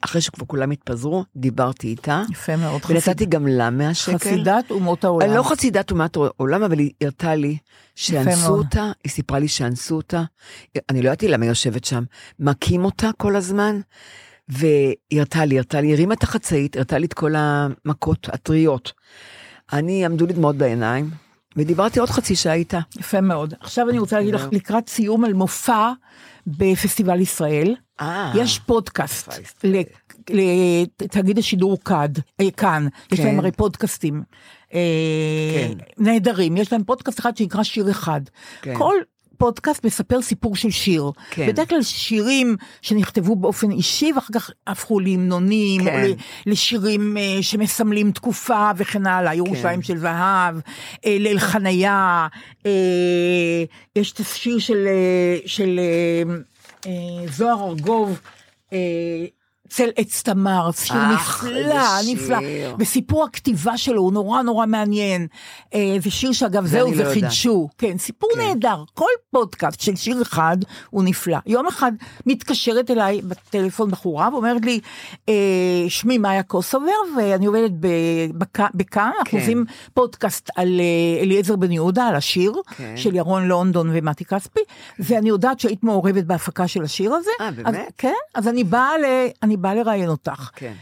אחרי שכבר כולם התפזרו, דיברתי איתה, יפה מאוד. ונתתי גם לה 100 שקל. חסידת אומות העולם. לא חסידת אומת העולם, אבל היא הראתה לי שאנסו. אותה, היא סיפרה לי שאנסו אותה, אני לא ידעתי למה היא יושבת שם, מכים אותה כל הזמן, והיא הראתה לי, הראתה לי, הרימה את החצאית, הראתה לי את כל המכות הטריות. אני, עמדו לי דמעות בעיניים, ודיברתי עוד חצי שעה איתה. יפה מאוד. עכשיו אני רוצה להגיד לך. לקראת סיום על מופע בפסטיבל ישראל, אה, יש פודקאסט לתאגיד השידור כד, אה, כאן, יש כן. להם הרי פודקאסטים אה, כן. נהדרים, יש להם פודקאסט אחד שנקרא שיר אחד. כן. כל פודקאסט מספר סיפור של שיר. כן. בדרך כלל שירים שנכתבו באופן אישי ואחר כך הפכו להמנונים, כן. לשירים אה, שמסמלים תקופה וכן הלאה, ירושלים כן. של זהב, אה, ליל חניה, אה, יש את השיר של, אה, של אה, אה, זוהר ארגוב, אה, צל עץ תמר, שיר אך, נפלא. נפלא, וסיפור הכתיבה שלו הוא נורא נורא מעניין. אה, זה שיר שאגב זה זהו אני לא וחידשו, כן, סיפור כן. נהדר, כל פודקאסט של שיר אחד הוא נפלא. יום אחד מתקשרת אליי בטלפון בחורה ואומרת לי, אה, שמי מאיה קוסובר ואני עובדת בכאן, אנחנו. עושים פודקאסט על אה, אליעזר בן יהודה, על השיר כן. של ירון לונדון ומתי כספי, ואני יודעת שהיית מעורבת בהפקה של השיר הזה. אה, אז- באמת? כן, אז אני באה באה לראיין אותך. כן.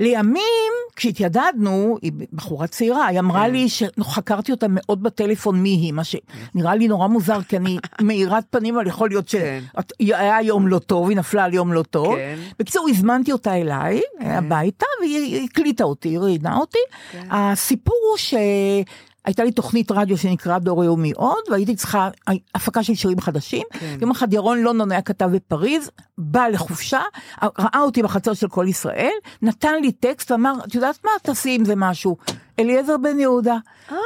לימים, כשהתיידדנו, היא בחורה צעירה, היא אמרה כן. לי שחקרתי אותה מאוד בטלפון מי היא, מה שנראה לי נורא מוזר, כי אני (laughs) מאירת פנים, אבל יכול להיות כן. שהיה יום לא טוב, היא נפלה על יום לא טוב. כן. בקיצור, הזמנתי אותה אליי, הביתה, והיא הקליטה אותי, היא ראיינה אותי. הסיפור הוא ש... הייתה לי תוכנית רדיו שנקרא דור יומי עוד, והייתי צריכה הפקה של שירים חדשים. כן. יום אחד ירון לונדון היה כתב בפריז, בא לחופשה, ראה אותי בחצר של כל ישראל, נתן לי טקסט ואמר, את יודעת מה, תעשי עם זה משהו. אליעזר בן יהודה,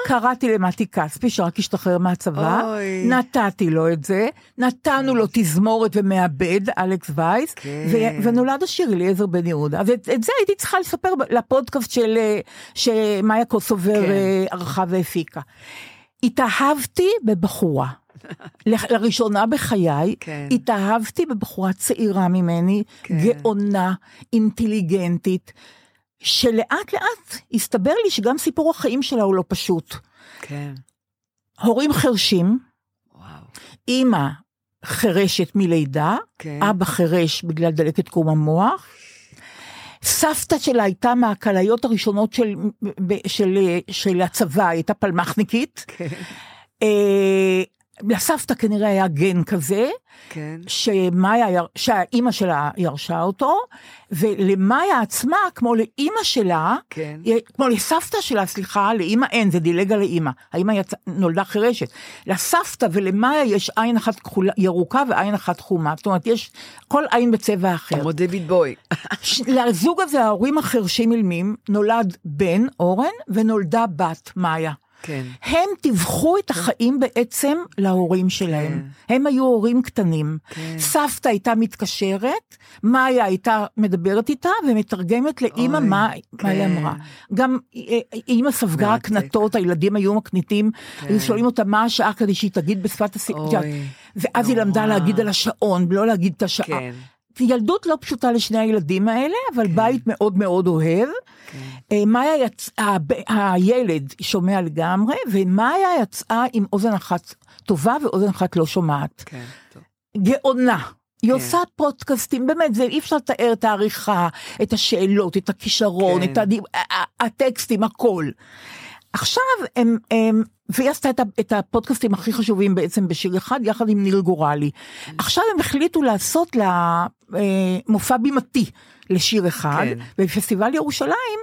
קראתי למתי כספי שרק השתחרר מהצבא, אוי. נתתי לו את זה, נתנו לו תזמורת ומעבד, אלכס וייס, כן. ו- ונולד השיר אליעזר בן יהודה. ואת את זה הייתי צריכה לספר לפודקאסט של אה, שמאיה קוסובר כן. אה, ערכה והפיקה. התאהבתי בבחורה. (laughs) לראשונה בחיי, כן. התאהבתי בבחורה צעירה ממני, כן. גאונה, אינטליגנטית, שלאט לאט הסתבר לי שגם סיפור החיים שלה הוא לא פשוט. כן. הורים חרשים, וואו. אימא חירשת מלידה, כן. אבא חירש בגלל דלקת קרום המוח. סבתא שלה הייתה מהכליות הראשונות של, ב- של, של הצבא, הייתה פלמחניקית. כן. אה, לסבתא כנראה היה גן כזה, כן. שמאיה, שהאימא שלה ירשה אותו, ולמאיה עצמה, כמו לאימא שלה, כן. כמו לסבתא שלה, סליחה, לאימא אין, זה דילגה לאימא, האימא יצא, נולדה חירשת. לסבתא ולמאיה יש עין אחת כחולה, ירוקה ועין אחת חומה, זאת אומרת, יש כל עין בצבע אחר. כמו דיוויד בוי. (laughs) לזוג הזה, ההורים החרשים אילמים, נולד בן, אורן, ונולדה בת, מאיה. כן. הם טיווחו את החיים בעצם להורים שלהם. הם היו הורים קטנים. כן. סבתא הייתה מתקשרת, מאיה הייתה מדברת איתה ומתרגמת לאימא מה מה היא כן. אמרה. גם אה, אימא ספגה. הקנטות, הילדים היו מקניטים, היו שואלים אותה מה השעה כדי שהיא תגיד בשפת הס... אוי, ואז היא למדה נורא. להגיד על השעון, ולא להגיד את השעה. כן. ילדות לא פשוטה לשני הילדים האלה, אבל בית מאוד מאוד אוהב. כן. אה, מאיה יצאה, הילד שומע לגמרי, ומאיה יצאה עם אוזן אחת טובה ואוזן אחת לא שומעת. כן, טוב. גאונה. היא כן. עושה פודקאסטים, באמת, זה אי אפשר לתאר את העריכה, את השאלות, את הכישרון, כן. את הדיב... הטקסטים, הכל. עכשיו הם, הם והיא עשתה את, הפודקאסטים הכי חשובים בעצם בשיר אחד, יחד עם ניר גורלי. עכשיו הם החליטו לעשות לה אה, מופע בימתי לשיר אחד, כן. בפסטיבל ירושלים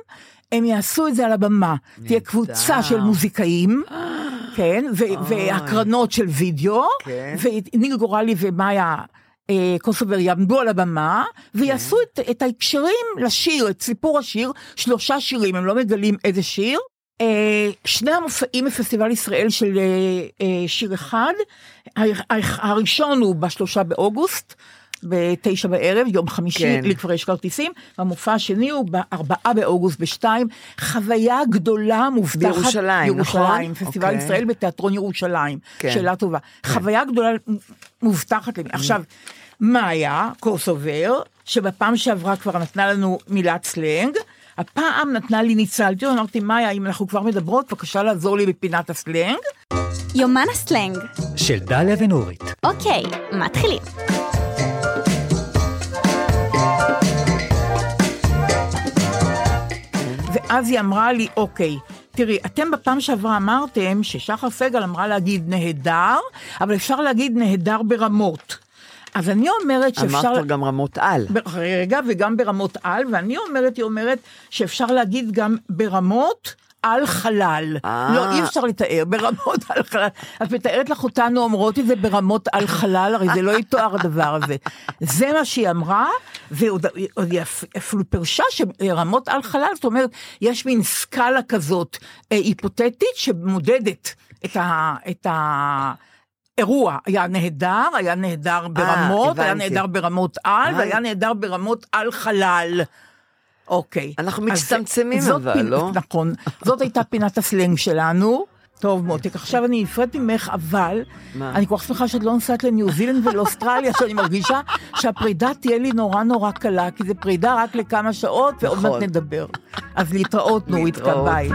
הם יעשו את זה על הבמה. תהיה קבוצה של מוזיקאים, (gasps) כן, ו- והקרנות של וידאו, כן. וניר גורלי ומאיה אה, קוסובר יעמדו על הבמה, ויעשו את, את ההקשרים לשיר, את סיפור השיר, שלושה שירים, הם לא מגלים איזה שיר. אה, שני המופעים בפסטיבל ישראל של אה, אה, שיר אחד, הראשון הוא בשלושה באוגוסט. בתשע בערב, יום חמישי, כן. לי כבר יש כרטיסים, המופע השני הוא בארבעה באוגוסט בשתיים, חוויה גדולה מובטחת. בירושלים, נכון? ירושלים, פסטיבל אוקיי. ישראל בתיאטרון ירושלים. כן. שאלה טובה. חוויה גדולה מובטחת לי. עכשיו, מאיה קורסובר, שבפעם שעברה כבר נתנה לנו מילת סלנג, הפעם נתנה לי, ניצלתי, אמרתי, מאיה, אם אנחנו כבר מדברות, בבקשה לעזור לי בפינת הסלנג. יומן הסלנג. של דליה ונורית. אוקיי, מתחילים. ואז היא אמרה לי, אוקיי, תראי, אתם בפעם שעברה אמרתם ששחר סגל אמרה להגיד נהדר, אבל אפשר להגיד נהדר ברמות. אז אני אומרת שאפשר... אמרת גם רמות על. רגע, וגם ברמות על, ואני אומרת, היא אומרת שאפשר להגיד גם ברמות על חלל. אה. לא, אי אפשר לתאר, ברמות על חלל. את מתארת לך אותנו אומרות את זה ברמות על חלל, הרי זה לא יתואר הדבר הזה. זה מה שהיא אמרה, ועוד עוד היא אפ- אפילו פירשה שרמות על חלל, זאת אומרת, יש מין סקאלה כזאת אה, היפותטית שמודדת את ה... את ה אירוע היה נהדר, היה נהדר ברמות, היה הבנתי. נהדר ברמות על, אה. והיה נהדר ברמות על חלל. אוקיי. אנחנו מצטמצמים אבל, פינת- לא? נכון. זאת הייתה פינת הסלנג שלנו. טוב מותק, עכשיו אני נפרדת ממך, אבל מה? אני כל כך שמחה שאת לא נוסעת לניו זילנד ולאוסטרליה, שאני מרגישה שהפרידה תהיה לי נורא נורא קלה, כי זה פרידה רק לכמה שעות, ועוד נכון. מעט נדבר. אז להתראות, נורית, להתראות. ביי.